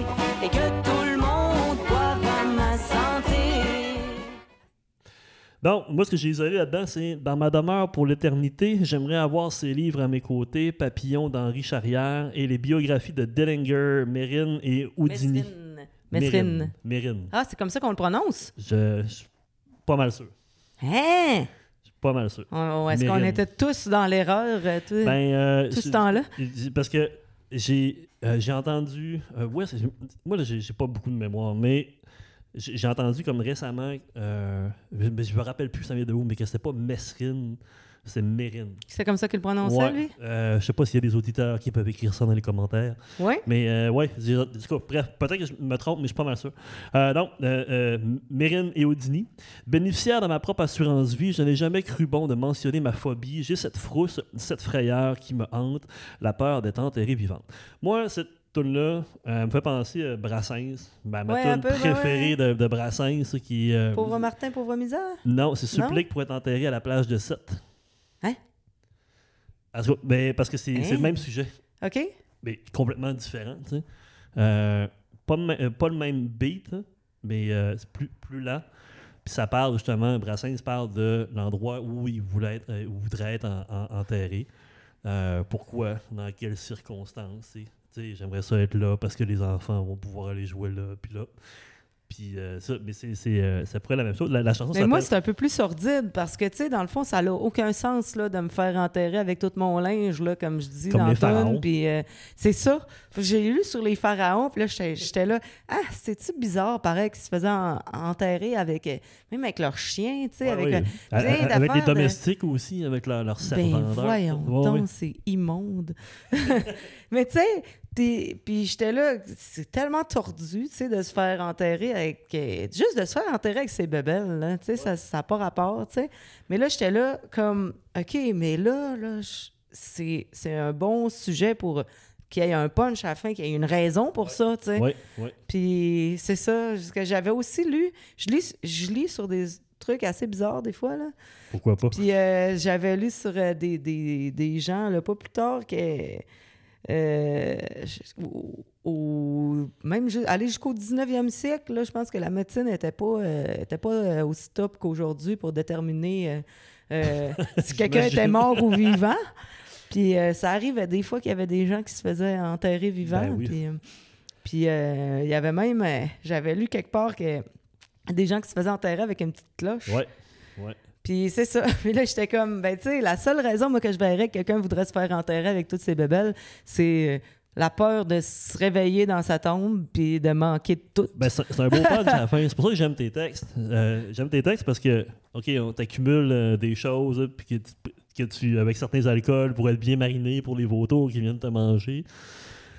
et que tout le monde boive à ma santé. Donc, moi, ce que j'ai isolé là-dedans, c'est dans ma demeure pour l'éternité, j'aimerais avoir ces livres à mes côtés, Papillon d'Henri Charrière et les biographies de Dellinger, Mérine et Houdini. Mesrine. Mérine. Ah, c'est comme ça qu'on le prononce? Je, je suis pas mal sûr. Hein? Je suis pas mal sûr. On- Est-ce qu'on était tous dans l'erreur euh, tout, Ben, euh, tout ce temps-là? Parce que j'ai euh, j'ai entendu. euh, ouais, moi, là, j'ai pas beaucoup de mémoire, mais j'ai entendu comme récemment. mais je me rappelle plus ça vient de où, mais que c'était pas Mesrine, c'est Mérine. C'est comme ça qu'il Ouais. lui? Euh, je sais pas s'il y a des auditeurs qui peuvent écrire ça dans les commentaires. Oui? Mais euh, ouais, tout cas, bref, peut-être que je me trompe, mais je suis pas mal sûr. Euh, donc, euh, euh, Mérine et Houdini. Bénéficiaire de ma propre assurance vie, je n'ai jamais cru bon de mentionner ma phobie. J'ai cette frousse, cette frayeur qui me hante, la peur d'être enterrée vivante. Moi, cette tune-là euh, me fait penser à Brassens, ma, ma Ouais, un tune peu, ouais, préférée De, de Brassens, qui euh, Pauvre Martin, pauvre misère? Non, c'est Non? supplique pour être enterré à la plage de Sète. Hein? Parce que, ben, parce que c'est c'est Hein? le même sujet OK? mais complètement différent. tu sais. Euh, pas, le euh, pas le même beat, hein, mais euh, c'est plus, plus lent. Puis ça parle justement, Brassens parle de l'endroit où il voulait être, où voudrait être en- en- enterré. Pourquoi, dans quelles circonstances. J'aimerais ça être là parce que les enfants vont pouvoir aller jouer là, puis là. Puis euh, ça, mais c'est c'est, euh, peu près la même chose. La, la chanson Mais moi, c'est un peu plus sordide parce que, tu sais, dans le fond, ça n'a aucun sens là, de me faire enterrer avec tout mon linge, là, comme je dis Comme dans les pharaons. Puis euh, c'est ça. J'ai lu sur les pharaons, puis là, j'étais j'étais là. Ah, c'est-tu bizarre, pareil, qu'ils se faisaient en- enterrer avec, euh, même avec leur chien, tu sais, Ouais, avec le- plein avec d'affaires les de- domestiques aussi, avec leur, leur Ben voyons donc, c'est immonde. Mais tu sais, puis j'étais là, c'est tellement tordu, tu sais, de se faire enterrer avec... euh, juste de se faire enterrer avec ses bébelles, là, tu sais, ça n'a pas rapport, tu sais. Mais là, j'étais là comme, OK, mais là, là, c'est un bon sujet pour qu'il y ait un punch à la fin, qu'il y ait une raison pour ça, tu sais. Ouais, ouais. Puis c'est ça, ce que j'avais aussi lu. Je lis, je lis sur des trucs assez bizarres des fois, là. Pourquoi pas? Puis euh, j'avais lu sur euh, des, des, des gens, là, pas plus tard, que. Euh, au- au- même aller jusqu'au 19e siècle, là, je pense que la médecine n'était pas, euh, était pas euh, aussi top qu'aujourd'hui pour déterminer euh, euh, si quelqu'un était mort ou vivant. Puis euh, ça arrivait des fois qu'il y avait des gens qui se faisaient enterrer vivants. Ben oui. Puis, euh, puis, euh, il y avait même, euh, j'avais lu quelque part que des gens qui se faisaient enterrer avec une petite cloche. Ouais, ouais. Puis c'est ça. Puis là, j'étais comme, ben, tu sais, la seule raison, moi, que je verrais que quelqu'un voudrait se faire enterrer avec toutes ses bébelles, c'est euh, la peur de se réveiller dans sa tombe puis de manquer de tout. Ben, c'est un beau punch à la fin. C'est pour ça que j'aime tes textes. Euh, j'aime tes textes parce que, OK, on t'accumule euh, des choses, là, puis que tu, que tu, avec certains alcools, pour être bien mariné pour les vautours qui viennent te manger.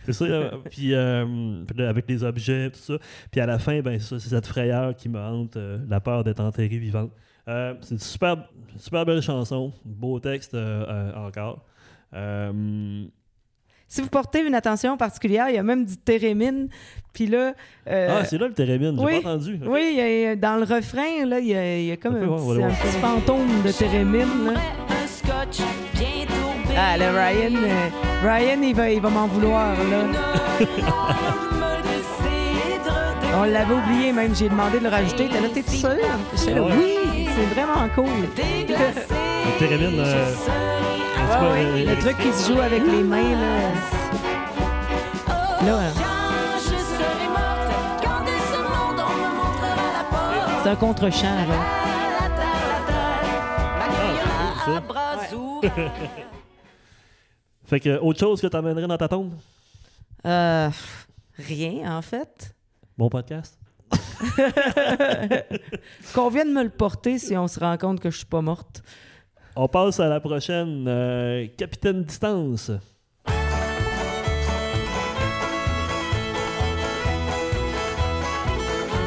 C'est ça. euh, puis, avec les objets, tout ça. Puis à la fin, ben, c'est ça, c'est cette frayeur qui me hante, la peur d'être enterré vivante. Euh, c'est une super, super belle chanson. Beau texte euh, euh, encore. Euh, Si vous portez une attention particulière, il y a même du térémine. Puis là. euh, ah, c'est là le térémine, j'ai oui. pas entendu. Oui, il y a- dans le refrain, là, il y a, il y a comme un, voir, petit, un fantôme de térémine. Là. Un scotch bien tourbé. Ah, le Ryan, euh, Ryan, il va, il va m'en vouloir. Là. On l'avait oublié, même. J'ai demandé de le rajouter. T'es là, t'es sûr? Ouais. oui, c'est vraiment cool. déglacé. Le euh, en tout Ah euh, le truc qui se joue avec les mains, là. Là, hein. C'est un contre-champ, là. Ah, cool, ouverts. Fait que autre chose que t'emmènerais dans ta tombe? Euh, rien, en fait. Bon podcast? Qu'on vienne me le porter si on se rend compte que je suis pas morte. On passe à la prochaine. euh, Capitaine Distance.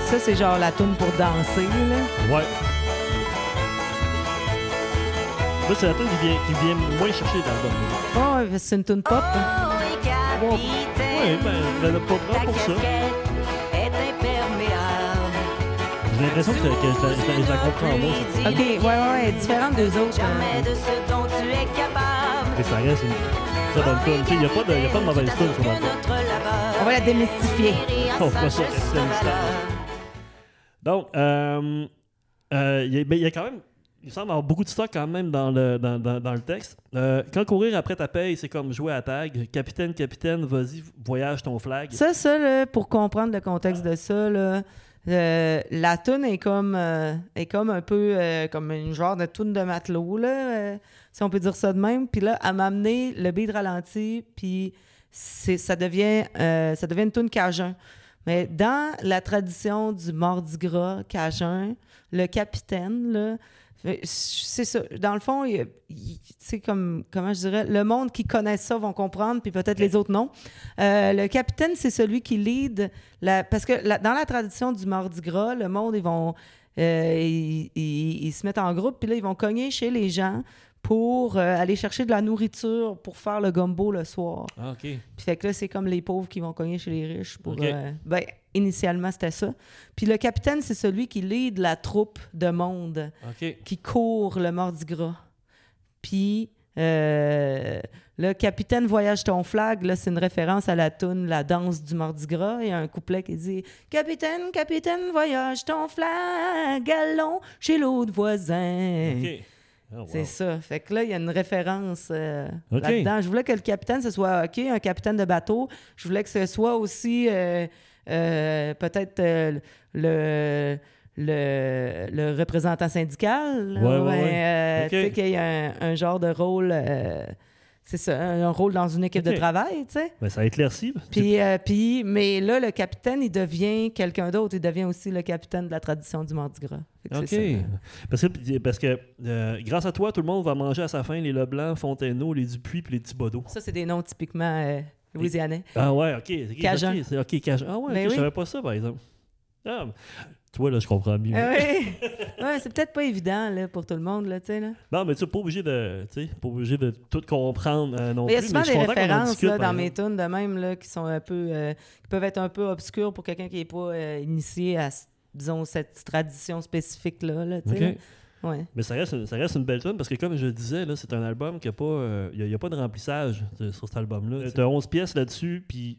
Ça, c'est genre la toune pour danser, là. Ouais. Là, c'est la tune qui vient, qui vient moins chercher dans l'album. Oh, c'est une toune pop. hein. Oh, oui, capitaine, Ouais, ben, elle a pas pour ça. J'ai l'impression que, que je, la- je je la comprends moins. cette- OK, ouais, ouais, ouais, différente des autres. Jamais de ce dont tu es capable. Mais ça reste une très bonne tune. Il n'y a, pas de- y a pas de mauvaise tune sur. On va la démystifier. On fera ça. Donc, euh, euh, il y, a- ben, il y a quand même il semble avoir beaucoup de stock quand même dans le, dans, dans- dans le texte. Euh, quand courir après ta paye, c'est comme jouer à tag. Capitaine, capitaine, vas-y, voyage ton flag. Ça, ça, là, pour comprendre le contexte de ça, là, la toune est comme, euh, est comme un peu euh, comme une genre de toune de matelot, là, euh, si on peut dire ça de même. Puis là, elle m'a amené le beat ralenti, puis ça devient, ça devient une toune cajun. Mais dans la tradition du Mardi Gras cajun, le capitaine, là, c'est ça. Dans le fond, c'est comme, comment je dirais, le monde qui connaît ça vont comprendre, puis peut-être les autres non. Euh, le capitaine, c'est celui qui lead. La, parce que la- dans la tradition du Mardi Gras, le monde, ils vont. euh, ils, ils- ils se mettent en groupe, puis là, ils vont cogner chez les gens pour euh, aller chercher de la nourriture pour faire le gumbo le soir. Ah, OK. Puis fait que là, c'est comme les pauvres qui vont cogner chez les riches pour. Ben, initialement, c'était ça. Puis le capitaine, c'est celui qui lead la troupe de monde qui court le Mardi Gras. Puis euh, le capitaine voyage ton flag, là, c'est une référence à la toune La danse du Mardi Gras. Il y a un couplet qui dit Capitaine, capitaine, voyage ton flag, allons chez l'autre voisin. Oh, wow. C'est ça. Fait que là, il y a une référence euh, là-dedans. Je voulais que le capitaine, ce soit OK, un capitaine de bateau. Je voulais que ce soit aussi euh, peut-être euh, le, le, le représentant syndical. Ouais, ouais, ouais. euh. Tu sais, qu'il y a un, un genre de rôle. euh, c'est ça, un rôle dans une équipe de travail, tu sais. Ben, ça éclaircit. Puis, euh, puis, mais là, le capitaine, il devient quelqu'un d'autre. Il devient aussi le capitaine de la tradition du Mardi Gras. OK. ça. Parce que, parce que euh, grâce à toi, tout le monde va manger à sa faim les Leblanc, Fontainebleau, les Dupuis puis les Thibodeau. Ça, c'est des noms typiquement euh, louisianais. Ah ouais, OK. Cajun. OK, c'est- OK, Cajun. Ah ouais, Ben ok, je oui. savais pas ça, par exemple. Ah, tu vois, là, je comprends mieux. Ah oui. ouais, c'est peut-être pas évident là, pour tout le monde, là, tu sais. Là. Non, mais tu n'es pas obligé de, tu sais, pas obligé de tout comprendre euh, non Mais il y a plus. souvent mais je des références discute, là, dans mes tunes de même là, qui sont un peu euh, qui peuvent être un peu obscures pour quelqu'un qui n'est pas euh, initié à disons cette tradition spécifique là, là tu sais. Ouais. Mais ça reste, ça reste une belle tune parce que, comme je le disais, là, c'est un album qui a pas. euh, Il n'y a, pas de remplissage euh, sur cet album-là. Tu as 11 pièces là-dessus, puis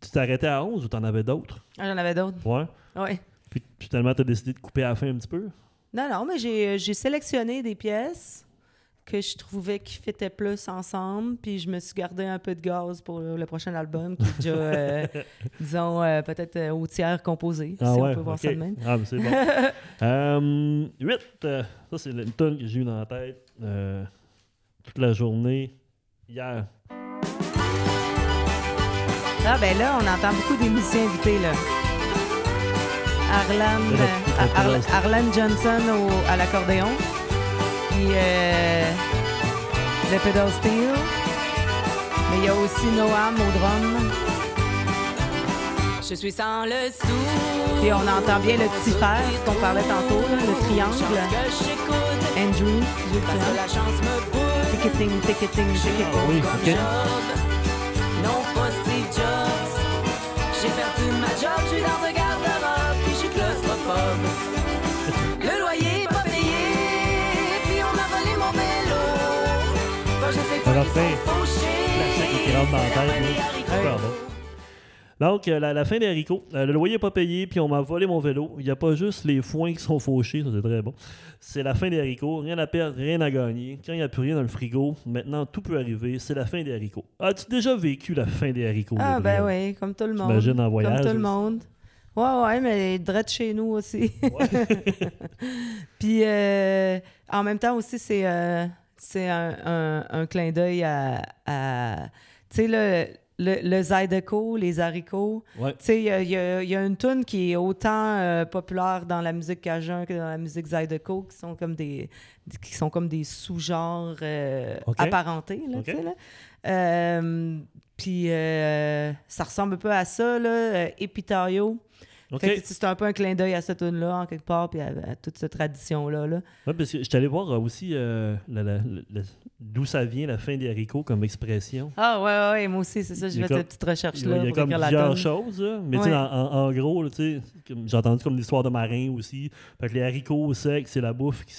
tu t'arrêtais à 11 ou tu en avais d'autres? Ah, j'en avais d'autres. Ouais. Ouais. Puis finalement, tu as décidé de couper à la fin un petit peu? Non, non, mais j'ai, j'ai sélectionné des pièces que je trouvais qui fitaient plus ensemble, puis je me suis gardé un peu de gaz pour le prochain album, qui est déjà, euh, disons, euh, peut-être euh, au tiers composé, si on peut voir ok. ça de même. Ah, mais c'est bon. euh, 8, ça, c'est une tune que j'ai eu dans la tête toute la journée hier. Ah, ben là, on entend beaucoup des musiciens invités, là. Arlan, Mais là, tu- tu- Ar- tu- Arlan Johnson au- à l'accordéon, puis euh, le pedal steel, mais il y a aussi Noam au drum, Je suis sans le sou. puis on entend bien le petit fer qu'on parlait tantôt, là, le triangle. Andrew, me pousse. Ticketing, ticketing, ticketing. Ah oui, comme Sais va qui rentre dans la la tête, là. Super bon. Donc, euh, la, la fin des haricots. Euh, le loyer n'est pas payé, puis on m'a volé mon vélo. Il n'y a pas juste les foins qui sont fauchés, ça c'est très bon. C'est la fin des haricots. Rien à perdre, rien à gagner. Quand il n'y a plus rien dans le frigo, maintenant tout peut arriver. C'est la fin des haricots. As-tu déjà vécu la fin des haricots? Ah, ben oui, comme tout le monde. J'imagine en voyage Comme tout le monde. Ouais, ouais, mais direct chez nous aussi. Puis euh, en même temps aussi, c'est euh, c'est un, un- un clin d'œil à. à- tu sais, le, le, le Zydeco, les haricots. Ouais. Tu sais, il y a- y, y une tune qui est autant euh, populaire dans la musique cajun que dans la musique Zydeco, qui sont comme des, qui sont comme des sous-genres euh, apparentés. Là, là. Euh, puis ça ressemble un peu à ça, là, Epitario. C'est un peu un clin d'œil à cette tune-là, en quelque part, puis à, à toute cette tradition-là. Là. Ouais, parce que je suis allé voir euh, aussi euh, d'où ça vient la fin des haricots comme expression. Ah, ouais, ouais, moi aussi, c'est ça. Fait comme- cette petite recherche-là. Il y a comme plusieurs choses, là. mais tu sais, Ouais. en, en- gros, là, j'ai entendu comme l'histoire de marin aussi. Fait que les haricots secs, c'est la bouffe qui,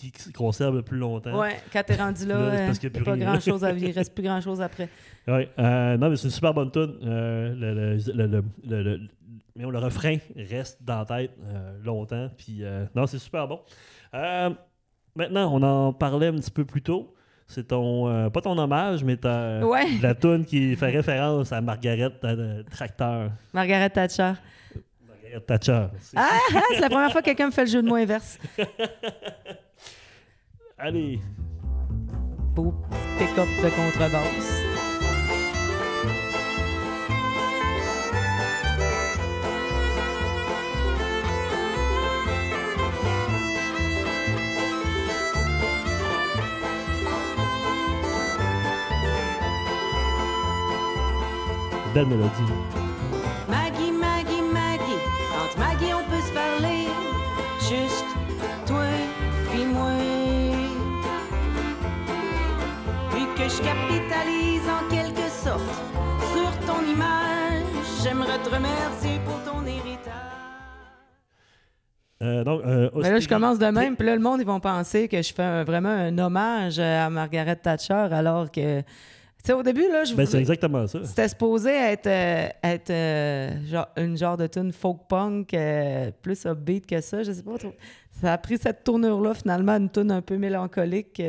qui- qui se conserve le plus longtemps. Ouais, quand t'es rendu là, Là, parce qu'il n'y a plus pas rien. grand-chose à il reste plus grand-chose après. Ouais, euh, non, mais c'est une super bonne tune. Euh, le, le, refrain reste dans la tête euh, longtemps. Puis, euh, non, c'est super bon. Euh, maintenant, on en parlait un petit peu plus tôt. C'est ton, pas ton hommage, mais ta, Ouais. la tune qui fait référence à Margaret Tracteur. Margaret Thatcher. Margaret Thatcher. Ah, ah, c'est la première fois que quelqu'un me fait le jeu de mots inverse. Allez. Beau pick-up de contrebasse. Belle mélodie. Maggie, Maggie, Maggie, entre Maggie on peut se parler, juste je capitalise en quelque sorte sur ton image, j'aimerais te remercier pour ton héritage. Euh, donc, euh, Mais là, je commence de même, puis là, le monde, ils vont penser que je fais un- vraiment un hommage à Margaret Thatcher, alors que, tu sais, au début, là, je Ben, c'est exactement ça. C'était supposé être, euh, être euh, genre, une genre de tune folk punk, euh, plus upbeat que ça, je sais pas trop. Ça a pris cette tournure-là, finalement, une tune un peu mélancolique.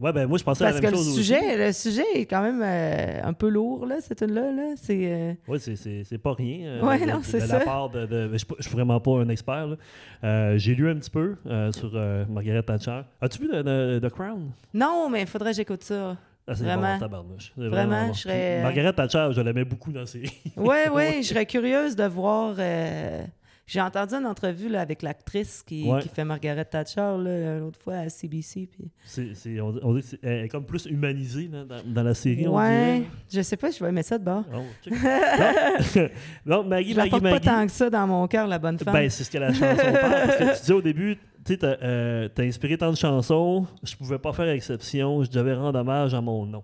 Ouais, ben moi, je pensais à la que même le chose aussi. sujet, le sujet est quand même euh, un peu lourd, là, cette tune-là. Là. C'est, euh, Oui, c'est- pas rien. euh, Ouais, de, non, c'est ça. la part de. de- je suis pas- je suis vraiment pas un expert. là. Euh, J'ai lu un petit peu sur Margaret Thatcher. As-tu vu The, The- The Crown? Non, mais il faudrait que j'écoute ça. Ah, Vraiment. bon, tabarnouche. C'est Vraiment, bon. je serais- Margaret Thatcher, je l'aimais beaucoup dans ses. Oui, oui, je serais curieuse de voir. euh, J'ai entendu une entrevue là, avec l'actrice qui, Ouais. qui fait Margaret Thatcher l'autre fois à CBC. Puis... c'est- c'est- on, on dit elle est comme plus humanisée là, dans, dans la série. on Ouais, dirait. je sais pas, je vais aimer ça de bord. Oh, non, non, Maggie, Je Maggie, porte pas Maggie. tant que ça dans mon cœur, la bonne femme. Ben, c'est ce que la chanson parle. Parce que tu disais au début, tu sais, t'as euh, inspiré tant de chansons, je pouvais pas faire exception, je devais rendre hommage à mon nom.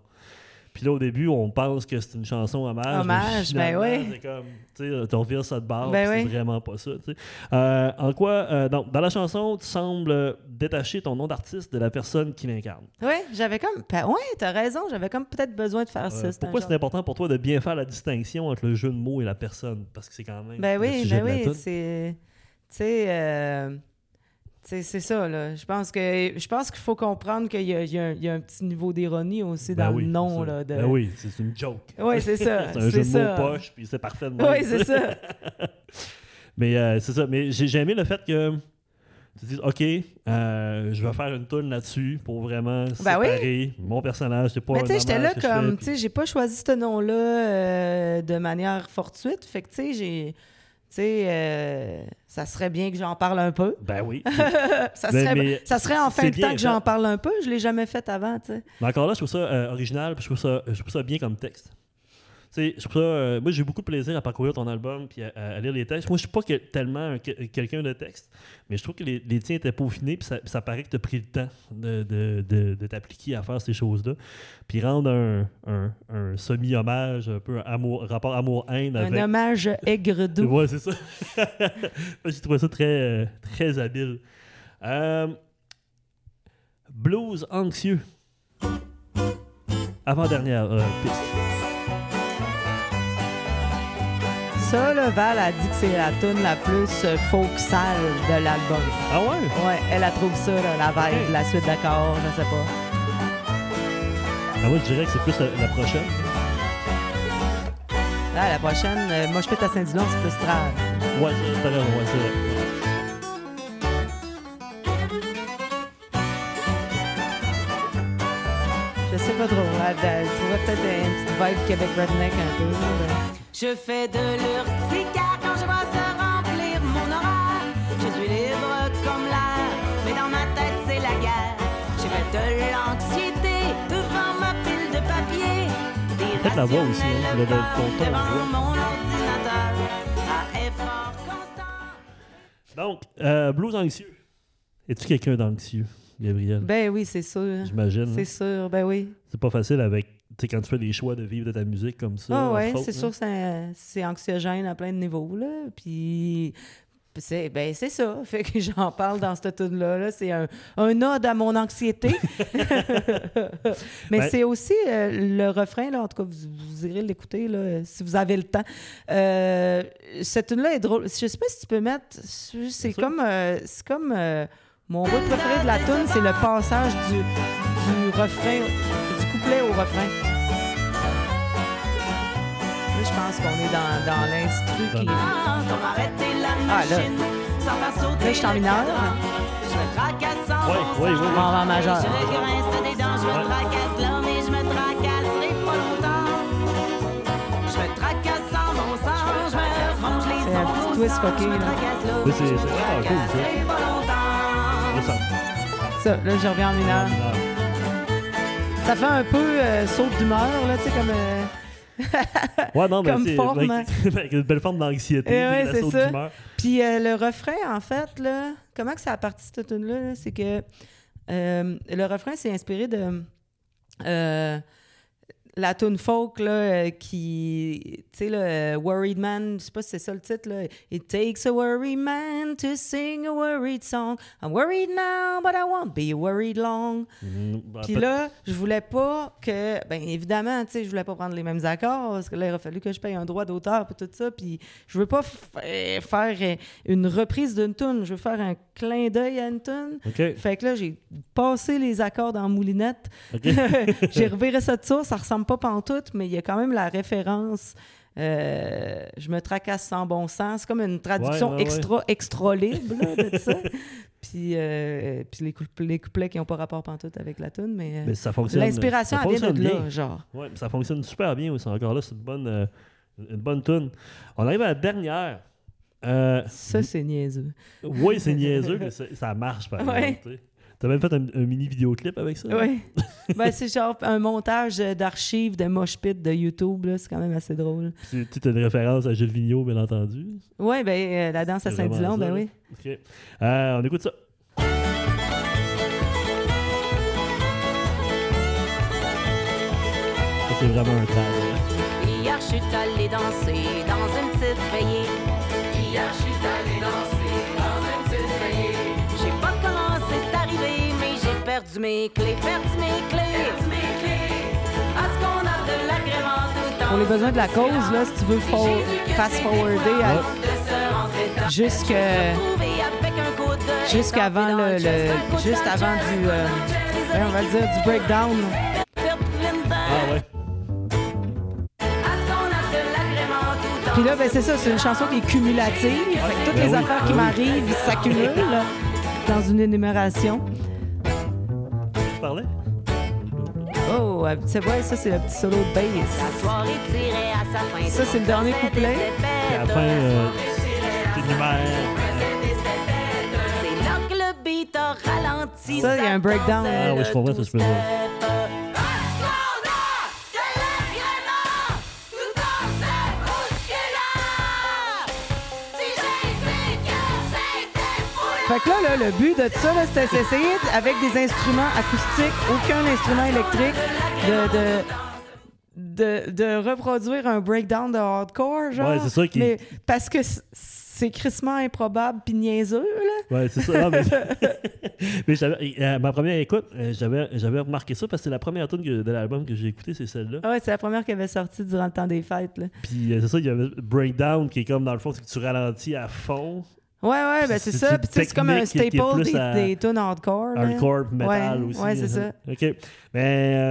Puis là, au début, on pense que c'est une chanson hommage. mais Hommage, ben oui. C'est comme, tu sais, tu revires ça de barre, Ben oui. c'est vraiment pas ça, tu sais. Euh, en quoi, euh, donc, dans la chanson, tu sembles détacher ton nom d'artiste de la personne qui l'incarne. Oui, j'avais comme. ben, ouais, t'as raison, j'avais comme peut-être besoin de faire Euh, ça. pourquoi c'est important pour toi de bien faire la distinction entre le jeu de mots et la personne? Parce que c'est quand même Ben le oui, sujet ben de la oui, c'est. Tu sais, euh, tu sais, c'est ça, là. Je pense que je pense qu'il faut comprendre qu'il y, y a un- il y a un petit niveau d'ironie aussi Ben dans oui, le nom, là. De... Ben oui, c'est une joke. Oui, c'est ça. c'est un jeu de ça. mots poche, puis c'est parfait de. Oui, c'est ça. Mais euh, c'est ça. Mais j'ai aimé le fait que tu dises, OK, euh, je vais faire une tune là-dessus pour vraiment Ben oui. séparer mon personnage. C'est pas Mais tu sais, j'étais là comme, tu sais, j'ai pas choisi ce nom-là euh, de manière fortuite. Fait que, tu sais, j'ai. Tu sais, euh, ça serait bien que j'en parle un peu. Ben oui. ça, serait, ça serait en fin de temps que j'en parle un peu. Je l'ai jamais fait avant, tu sais. Mais encore là, je trouve ça euh, original, je trouve ça, je trouve ça bien comme texte. Sais, je euh, moi, j'ai beaucoup de plaisir à parcourir ton album puis à, à lire les textes. Moi, je suis pas que- tellement un- que- quelqu'un de texte, mais je trouve que les, les tiens étaient peaufinés, puis ça, ça paraît que tu as pris le temps de, de- de- de t'appliquer à faire ces choses-là. Puis rendre un, un- un semi-hommage, un peu un amour, rapport amour-haine avec. Un hommage aigre doux. Ouais, c'est ça. J'ai trouvé ça très, euh, très habile. Euh, blues anxieux. Avant-dernière euh, piste. Ça, là, Val a dit que c'est la tune la plus euh, folk sale de l'album. Ah ouais? Ouais, elle a trouvé ça, là, la vibe, la suite d'accords, je sais pas. Ah, moi, je dirais que c'est plus la, la prochaine. La prochaine, euh, moi, je fais à Saint-Dilon, c'est plus trad. Ouais, raison, ouais, c'est vrai. Je sais pas trop. Elle, elle trouvait peut-être une petite vibe Québec redneck un peu. là. Je fais de l'urticaire quand je vois se remplir mon horaire. Je suis libre comme l'air, mais dans ma tête c'est la guerre. J'ai fait de l'anxiété devant ma pile de papier. Peut-être la voix aussi, hein, le- ton ton de devant voix. mon ordinateur. À effort constant. Donc, euh, blues anxieux. Es-tu quelqu'un d'anxieux, Gabriel? Ben oui, c'est sûr. J'imagine. C'est hein? sûr, ben oui. C'est pas facile avec. Tu sais, quand tu fais les choix de vivre de ta musique comme ça. Ah ouais, c'est sûr que c'est- anxiogène à plein de niveaux, là. Puis, c'est ben, c'est ça. Fait que j'en parle dans cette tune-là. Là. C'est un, un ode à mon anxiété. Mais Ben- c'est aussi euh, le refrain, là. En tout cas, vous, vous irez l'écouter, là, si vous avez le temps. Euh, cette tune-là est drôle. Je sais pas si tu peux mettre... C'est comme... euh, c'est comme... euh, Mon bout préféré de la tune, c'est le passage du, du refrain, du couplet au refrain. Pense qu'on est dans, dans l'instru qui est... Ah, Ah, là. Là, je suis en mineur. ouais, sens. ouais, ouais. Bon, en majeur. C'est un petit twist me là. mais c'est- vraiment cool, ça. tracasserai pas longtemps. Là, ça- Ça, là, je reviens en mineur. Ah. Ça fait un peu euh, saut d'humeur, là, tu sais, comme... euh, Ouais, non, mais Comme c'est forme. avec une belle forme d'anxiété, Eh ouais, la c'est ça. d'humeur. Puis euh, le refrain, en fait, là, comment que ça a parti cette tune-là? là? C'est que euh, le refrain, c'est inspiré de euh, la tune folk, là, euh, qui, tu sais, le euh, Worried Man, je sais pas si c'est ça le titre, là. It takes a worried man to sing a worried song. I'm worried now, but I won't be worried long. Mhm. Bah, Puis là, je voulais pas que, ben évidemment, tu sais, je voulais pas prendre les mêmes accords parce que là, il aurait fallu que je paye un droit d'auteur puis tout ça. Puis je veux pas euh, faire une reprise d'une tune, je veux faire un clin d'œil à une tune. OK. Fait que là, j'ai passé les accords dans moulinette. J'ai reviré ça de ça, ça ressemble pas pantoute, mais il y a quand même la référence. euh, je me tracasse sans bon sens. C'est comme une traduction Ouais, ouais, extra, extra libre là, de ça. puis euh, puis les, coup- les couplets qui n'ont pas rapport pantoute avec la tune, mais, euh, Mais ça fonctionne. l'inspiration, ça elle vient de là, genre. Ouais, mais ça fonctionne super bien aussi. Encore là, c'est une bonne, euh, une bonne tune. On arrive à la dernière. Ça, c'est niaiseux. oui, c'est niaiseux, mais ça, marche par exemple. T'as même fait un, un mini vidéoclip avec ça? Oui. ben, c'est genre un montage euh, d'archives de mosh pit de YouTube, là, c'est quand même assez drôle. Tu as une référence à Gilles Vigneault, bien entendu. Oui, ben, euh, la danse à Saint-Dilon, ben oui. OK. Euh, on écoute ça. Ça, c'est vraiment un tag. là. Hier, je suis allée danser dans une petite veillée. Hier, je suis allée danser perdu mes clés, perdu mes clés? Perdu mes clés? Est-ce qu'on a de l'agrément tout en Pour les besoins de la cause, là, si tu veux for- fast-forwarder à- jusque- jusqu'avant le, le- juste avant du, euh, ouais, on va dire, du breakdown. Ah ouais. Puis là, ben, c'est ça, c'est une chanson qui est cumulative. Fait que toutes Ben les oui, affaires qui ben m'arrivent s'accumulent dans une énumération. Parlais? Oh, c'est vrai, ça, c'est le petit solo de bass. Ça, c'est le dernier couplet. Puis à la fin, euh, c'est une numère. C'est là que le beat a ralenti. Ça, il y a un breakdown. Ah oui, je comprends ce que tu veux Fait que là, là, le but de ça, c'était d'essayer, avec des instruments acoustiques, aucun instrument électrique, de, de, de, de reproduire un breakdown de hardcore, genre. Ouais, c'est ça qui- Mais parce que c'est crissement improbable puis niaiseux, là. Ouais, c'est ça. Non, mais euh, ma première écoute, euh, j'avais, remarqué ça parce que c'est la première tune de l'album que j'ai écouté, c'est celle-là. Ah ouais, c'est la première qui avait sorti durant le temps des fêtes, là. Puis euh, c'est ça, il y avait Breakdown qui est comme dans le fond, c'est que tu ralentis à fond, Ouais, ouais, ben c'est C'est ça. Puis c'est comme un staple des, à- des tunes hardcore. hardcore, metal Ouais, aussi. Ouais, c'est hein. ça. OK. Mais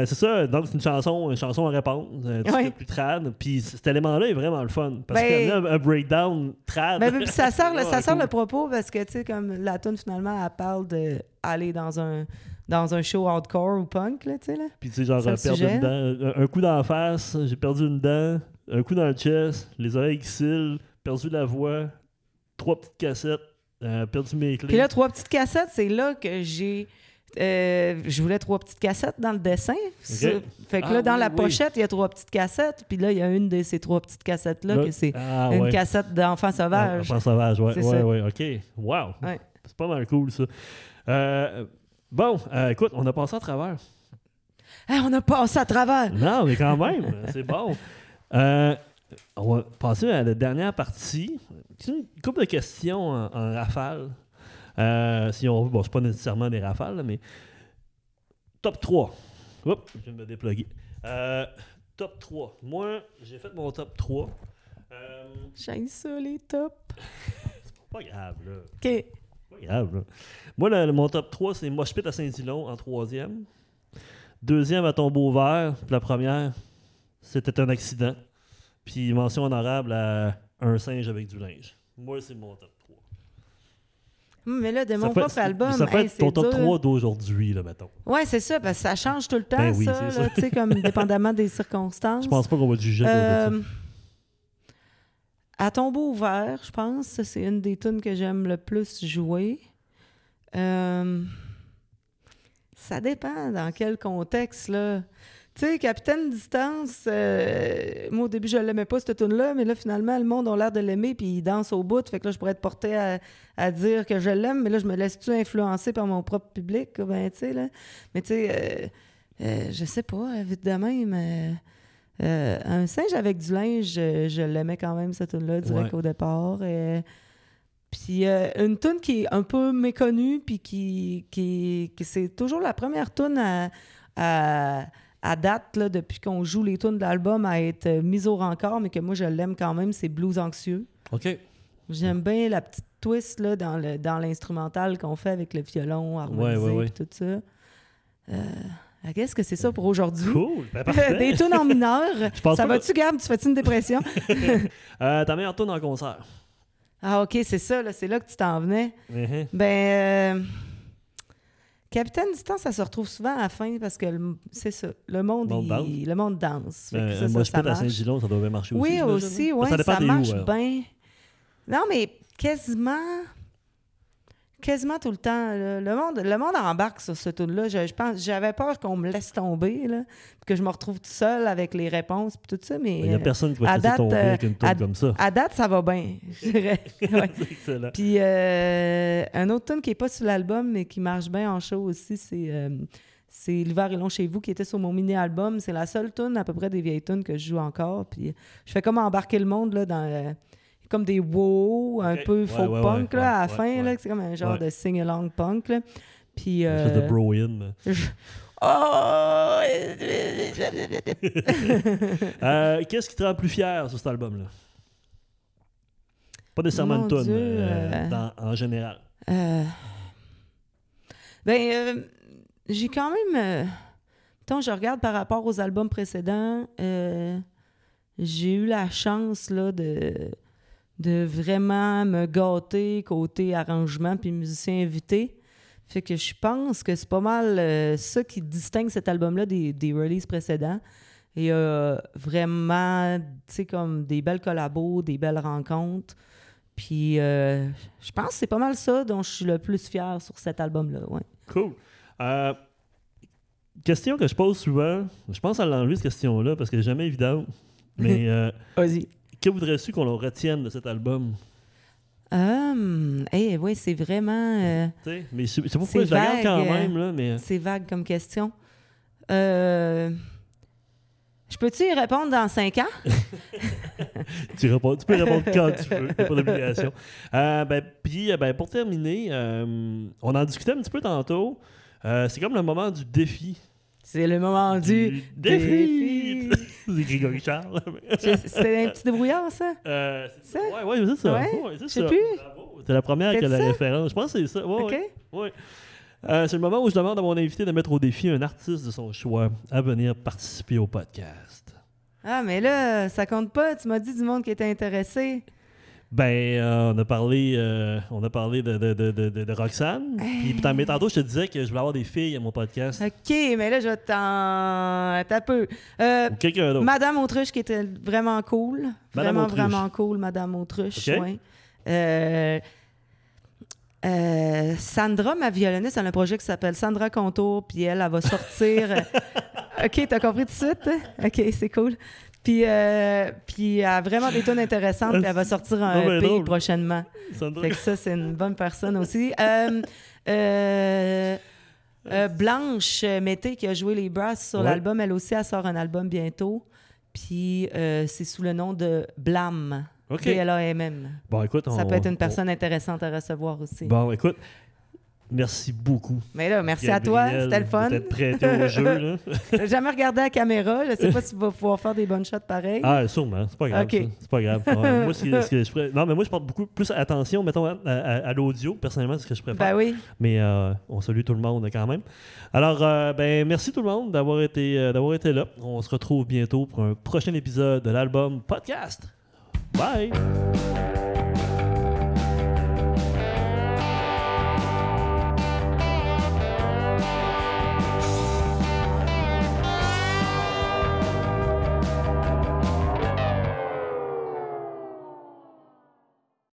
euh, c'est ça, donc c'est une chanson, une chanson à répondre, un petit Ouais. peu plus trad. Puis cet élément-là est vraiment le fun. Parce Ben- qu'il y a un, un breakdown trad. Ben, puis ça sert, le, ça sert le propos parce que, tu sais, comme la tune finalement, elle parle d'aller dans un, dans un show hardcore ou punk, là, tu sais, là. Puis tu sais, genre, C'est perdre une dent, un, un coup dans la face, j'ai perdu une dent, un coup dans le chest, les oreilles qui perdu la voix, trois petites cassettes, euh, perdu mes clés. Puis là, trois petites cassettes, c'est là que j'ai. euh, je voulais trois petites cassettes dans le dessin. Ça- Fait que Ah là, dans oui, la oui. pochette, il y a trois petites cassettes. Puis là, il y a une de ces trois petites cassettes-là que c'est Ah, une ouais. cassette d'enfant Ah, sauvage. Enfant sauvage, ça. ouais, ok. Wow. Ouais. C'est pas mal cool, ça. Euh, bon, euh, écoute, on a passé à travers. Hey, on a passé à travers. Non, mais quand même, c'est bon. On va passer à la dernière partie. C'est une couple de questions en, en rafale. Euh, si on veut, bon, c'est pas nécessairement des rafales, là, mais top 3. Oups, je viens de me déploguer. Euh, top 3. Moi, j'ai fait mon top 3. Euh, J'aime ça, les tops. pas grave, là. OK. Pas grave, là. Moi, mon top 3, c'est Mosh Pit à Saint-Dilon en troisième. Deuxième à Tombeau Vert. Puis la première, c'était un accident. Puis mention honorable à un singe avec du linge. Moi, c'est mon top 3. Hum, Mais là, de Ça mon propre album, Ça hey, être ton top dur. 3 d'aujourd'hui, là, mettons. Ouais, c'est ça, parce que ça change tout le temps, Ben oui, ça, c'est là, ça. tu sais, comme dépendamment des circonstances. Je pense pas qu'on va juger. Euh, à tombeau ouvert, je pense, ça, c'est une des tunes que j'aime le plus jouer. Euh, ça dépend dans quel contexte, là. Tu sais, Capitaine Distance, euh, moi au début je l'aimais pas cette tune là mais là finalement le monde a l'air de l'aimer puis il danse au bout, fait que là je pourrais être porté à, à dire que je l'aime, mais là je me laisse-tu influencer par mon propre public, ben tu sais là? Mais tu sais, euh, euh, je sais pas, vite de même. euh, euh, un singe avec du linge, je, je l'aimais quand même cette tune là direct Ouais. au départ. euh, puis euh, une tune qui est un peu méconnue, puis qui, qui, qui- c'est toujours la première tune à, à, à date, là, depuis qu'on joue les tunes de l'album, à être euh, mise au rencard, mais que moi je l'aime quand même, c'est Blues Anxieux. OK. J'aime bien la petite twist là, dans, le, dans l'instrumental qu'on fait avec le violon harmonisé Ouais, ouais, ouais. puis tout ça. Euh, Qu'est-ce que c'est ça pour aujourd'hui? Cool. Ben, parfait. Des tunes en mineur. Ça va-tu, Gab? Tu fais-tu une dépression? Euh, ta meilleure tune en concert. ah, OK, c'est ça. là, C'est là que tu t'en venais. Mhm. Ben, euh, Capitaine Distance, ça se retrouve souvent à la fin parce que le- c'est ça. Le monde, Le monde il- le monde danse. Que Euh, ça, moi, ça, je ça à. Saint-Gilon, ça doit bien marcher aussi. Oui, aussi, oui, ça, dépend ça où, marche bien. Non, mais quasiment, quasiment tout le temps. là. Le monde, le monde embarque sur ce tour-là. Je, je pense, j'avais peur qu'on me laisse tomber, là, que je me retrouve tout seul avec les réponses, puis tout ça. Mais Il n'y a euh, personne qui va te laisser tomber euh, avec une tune à- comme ça. à date, ça va bien. je dirais. Ouais. Puis euh, un autre tune qui n'est pas sur l'album, mais qui marche bien en show aussi, c'est euh, c'est L'hiver est long chez vous, qui était sur mon mini-album. C'est la seule tune à peu près des vieilles tunes que je joue encore. Puis je fais comme embarquer le monde là, dans euh, comme des wow, un peu Ouais, ouais, punk ouais, là, à la ouais, fin. ouais. là, C'est comme un genre Ouais. de sing-along punk. Là. Puis. De euh, bro-in. je- Oh! Euh, Qu'est-ce qui te rend plus fier sur cet album-là? Pas nécessairement Mon une euh, euh, dans- en général. Euh, ben, euh, j'ai quand même. Euh, mettons, je regarde par rapport aux albums précédents, euh, j'ai eu la chance là, de, de vraiment me gâter côté arrangement puis musicien invité. Fait que je pense que c'est pas mal euh, ça qui distingue cet album-là des, des releases précédents. Il y a vraiment, tu sais, comme des belles collabos, des belles rencontres. Puis euh, je pense que c'est pas mal ça dont je suis le plus fier sur cet album-là. Ouais. Cool. Euh, question que je pose souvent. Je pense à l'enlever, cette question-là, parce qu'elle n'est jamais évidente. Mais Vas-y. Que voudrais-tu qu'on retienne de cet album? Hum, eh, oui, c'est vraiment. euh, Tu sais, mais pas pourquoi C'est je la garde quand euh, même, là, mais c'est vague comme question. Euh, je peux-tu y répondre dans cinq ans? tu, réponds- tu peux répondre quand tu veux, pas d'obligation. Euh, ben, puis, euh, ben, pour terminer, euh, on en discutait un petit peu tantôt. Euh, c'est comme le moment du défi. C'est le moment du, défi! c'est Grégory Charles. C'était un petit débrouillard, ça? Euh, c'est Ça? Ouais, ouais, c'est ça. Ouais? Ouais, c'est Je sais plus. C'est la première qui a la ça? référence. Je pense que c'est ça. Ouais, OK? ouais. Euh, c'est le moment où je demande à mon invité de mettre au défi un artiste de son choix à venir participer au podcast. Ah, mais là, ça compte pas. Tu m'as dit du monde qui était intéressé. Ben, euh, on a parlé, euh, on a parlé de, de, de, de, de- Roxane. Puis tant- mais tantôt, je te disais que je voulais avoir des filles à mon podcast. OK, mais là, je t'en... Un peu. Euh, Ou quelqu'un d'autre. Madame Autruche qui était vraiment cool. Madame vraiment, Autruche. vraiment cool, Madame Autruche. OK. ouais. Euh, euh, Sandra, ma violoniste, elle a un projet qui s'appelle Sandra Contour, puis elle, elle va sortir. OK, t'as compris tout de suite? OK, c'est cool. Puis, euh, puis elle a vraiment des tonnes intéressantes, puis elle va sortir un ben EP drôle. prochainement. Fait que ça, c'est une bonne personne aussi. Euh, euh, euh, Blanche Mété, qui a joué les brasses sur Ouais. l'album, elle aussi, elle sort un album bientôt. Puis c'est sous le nom de Blam. OK. B-L-A-M-M. Bon, écoute, Ça peut être une on- personne intéressante à recevoir aussi. Bon, écoute, Merci beaucoup. Mais là, merci à toi, c'était le fun. D'être prêté au jeu. Là. Jamais regardé la caméra. Je sais pas si tu vas pouvoir faire des bonnes shots pareils. Ah, sûrement. C'est pas grave. Ok. ça. C'est pas grave. Ouais, moi, ce que- ce que je Non, mais moi, je porte beaucoup plus attention, mettons, à, à- à l'audio. Personnellement, c'est ce que je préfère. ben oui. Mais euh, on salue tout le monde quand même. Alors, euh, ben, merci tout le monde d'avoir été, euh, d'avoir été là. On se retrouve bientôt pour un prochain épisode de l'album Podcast. Bye!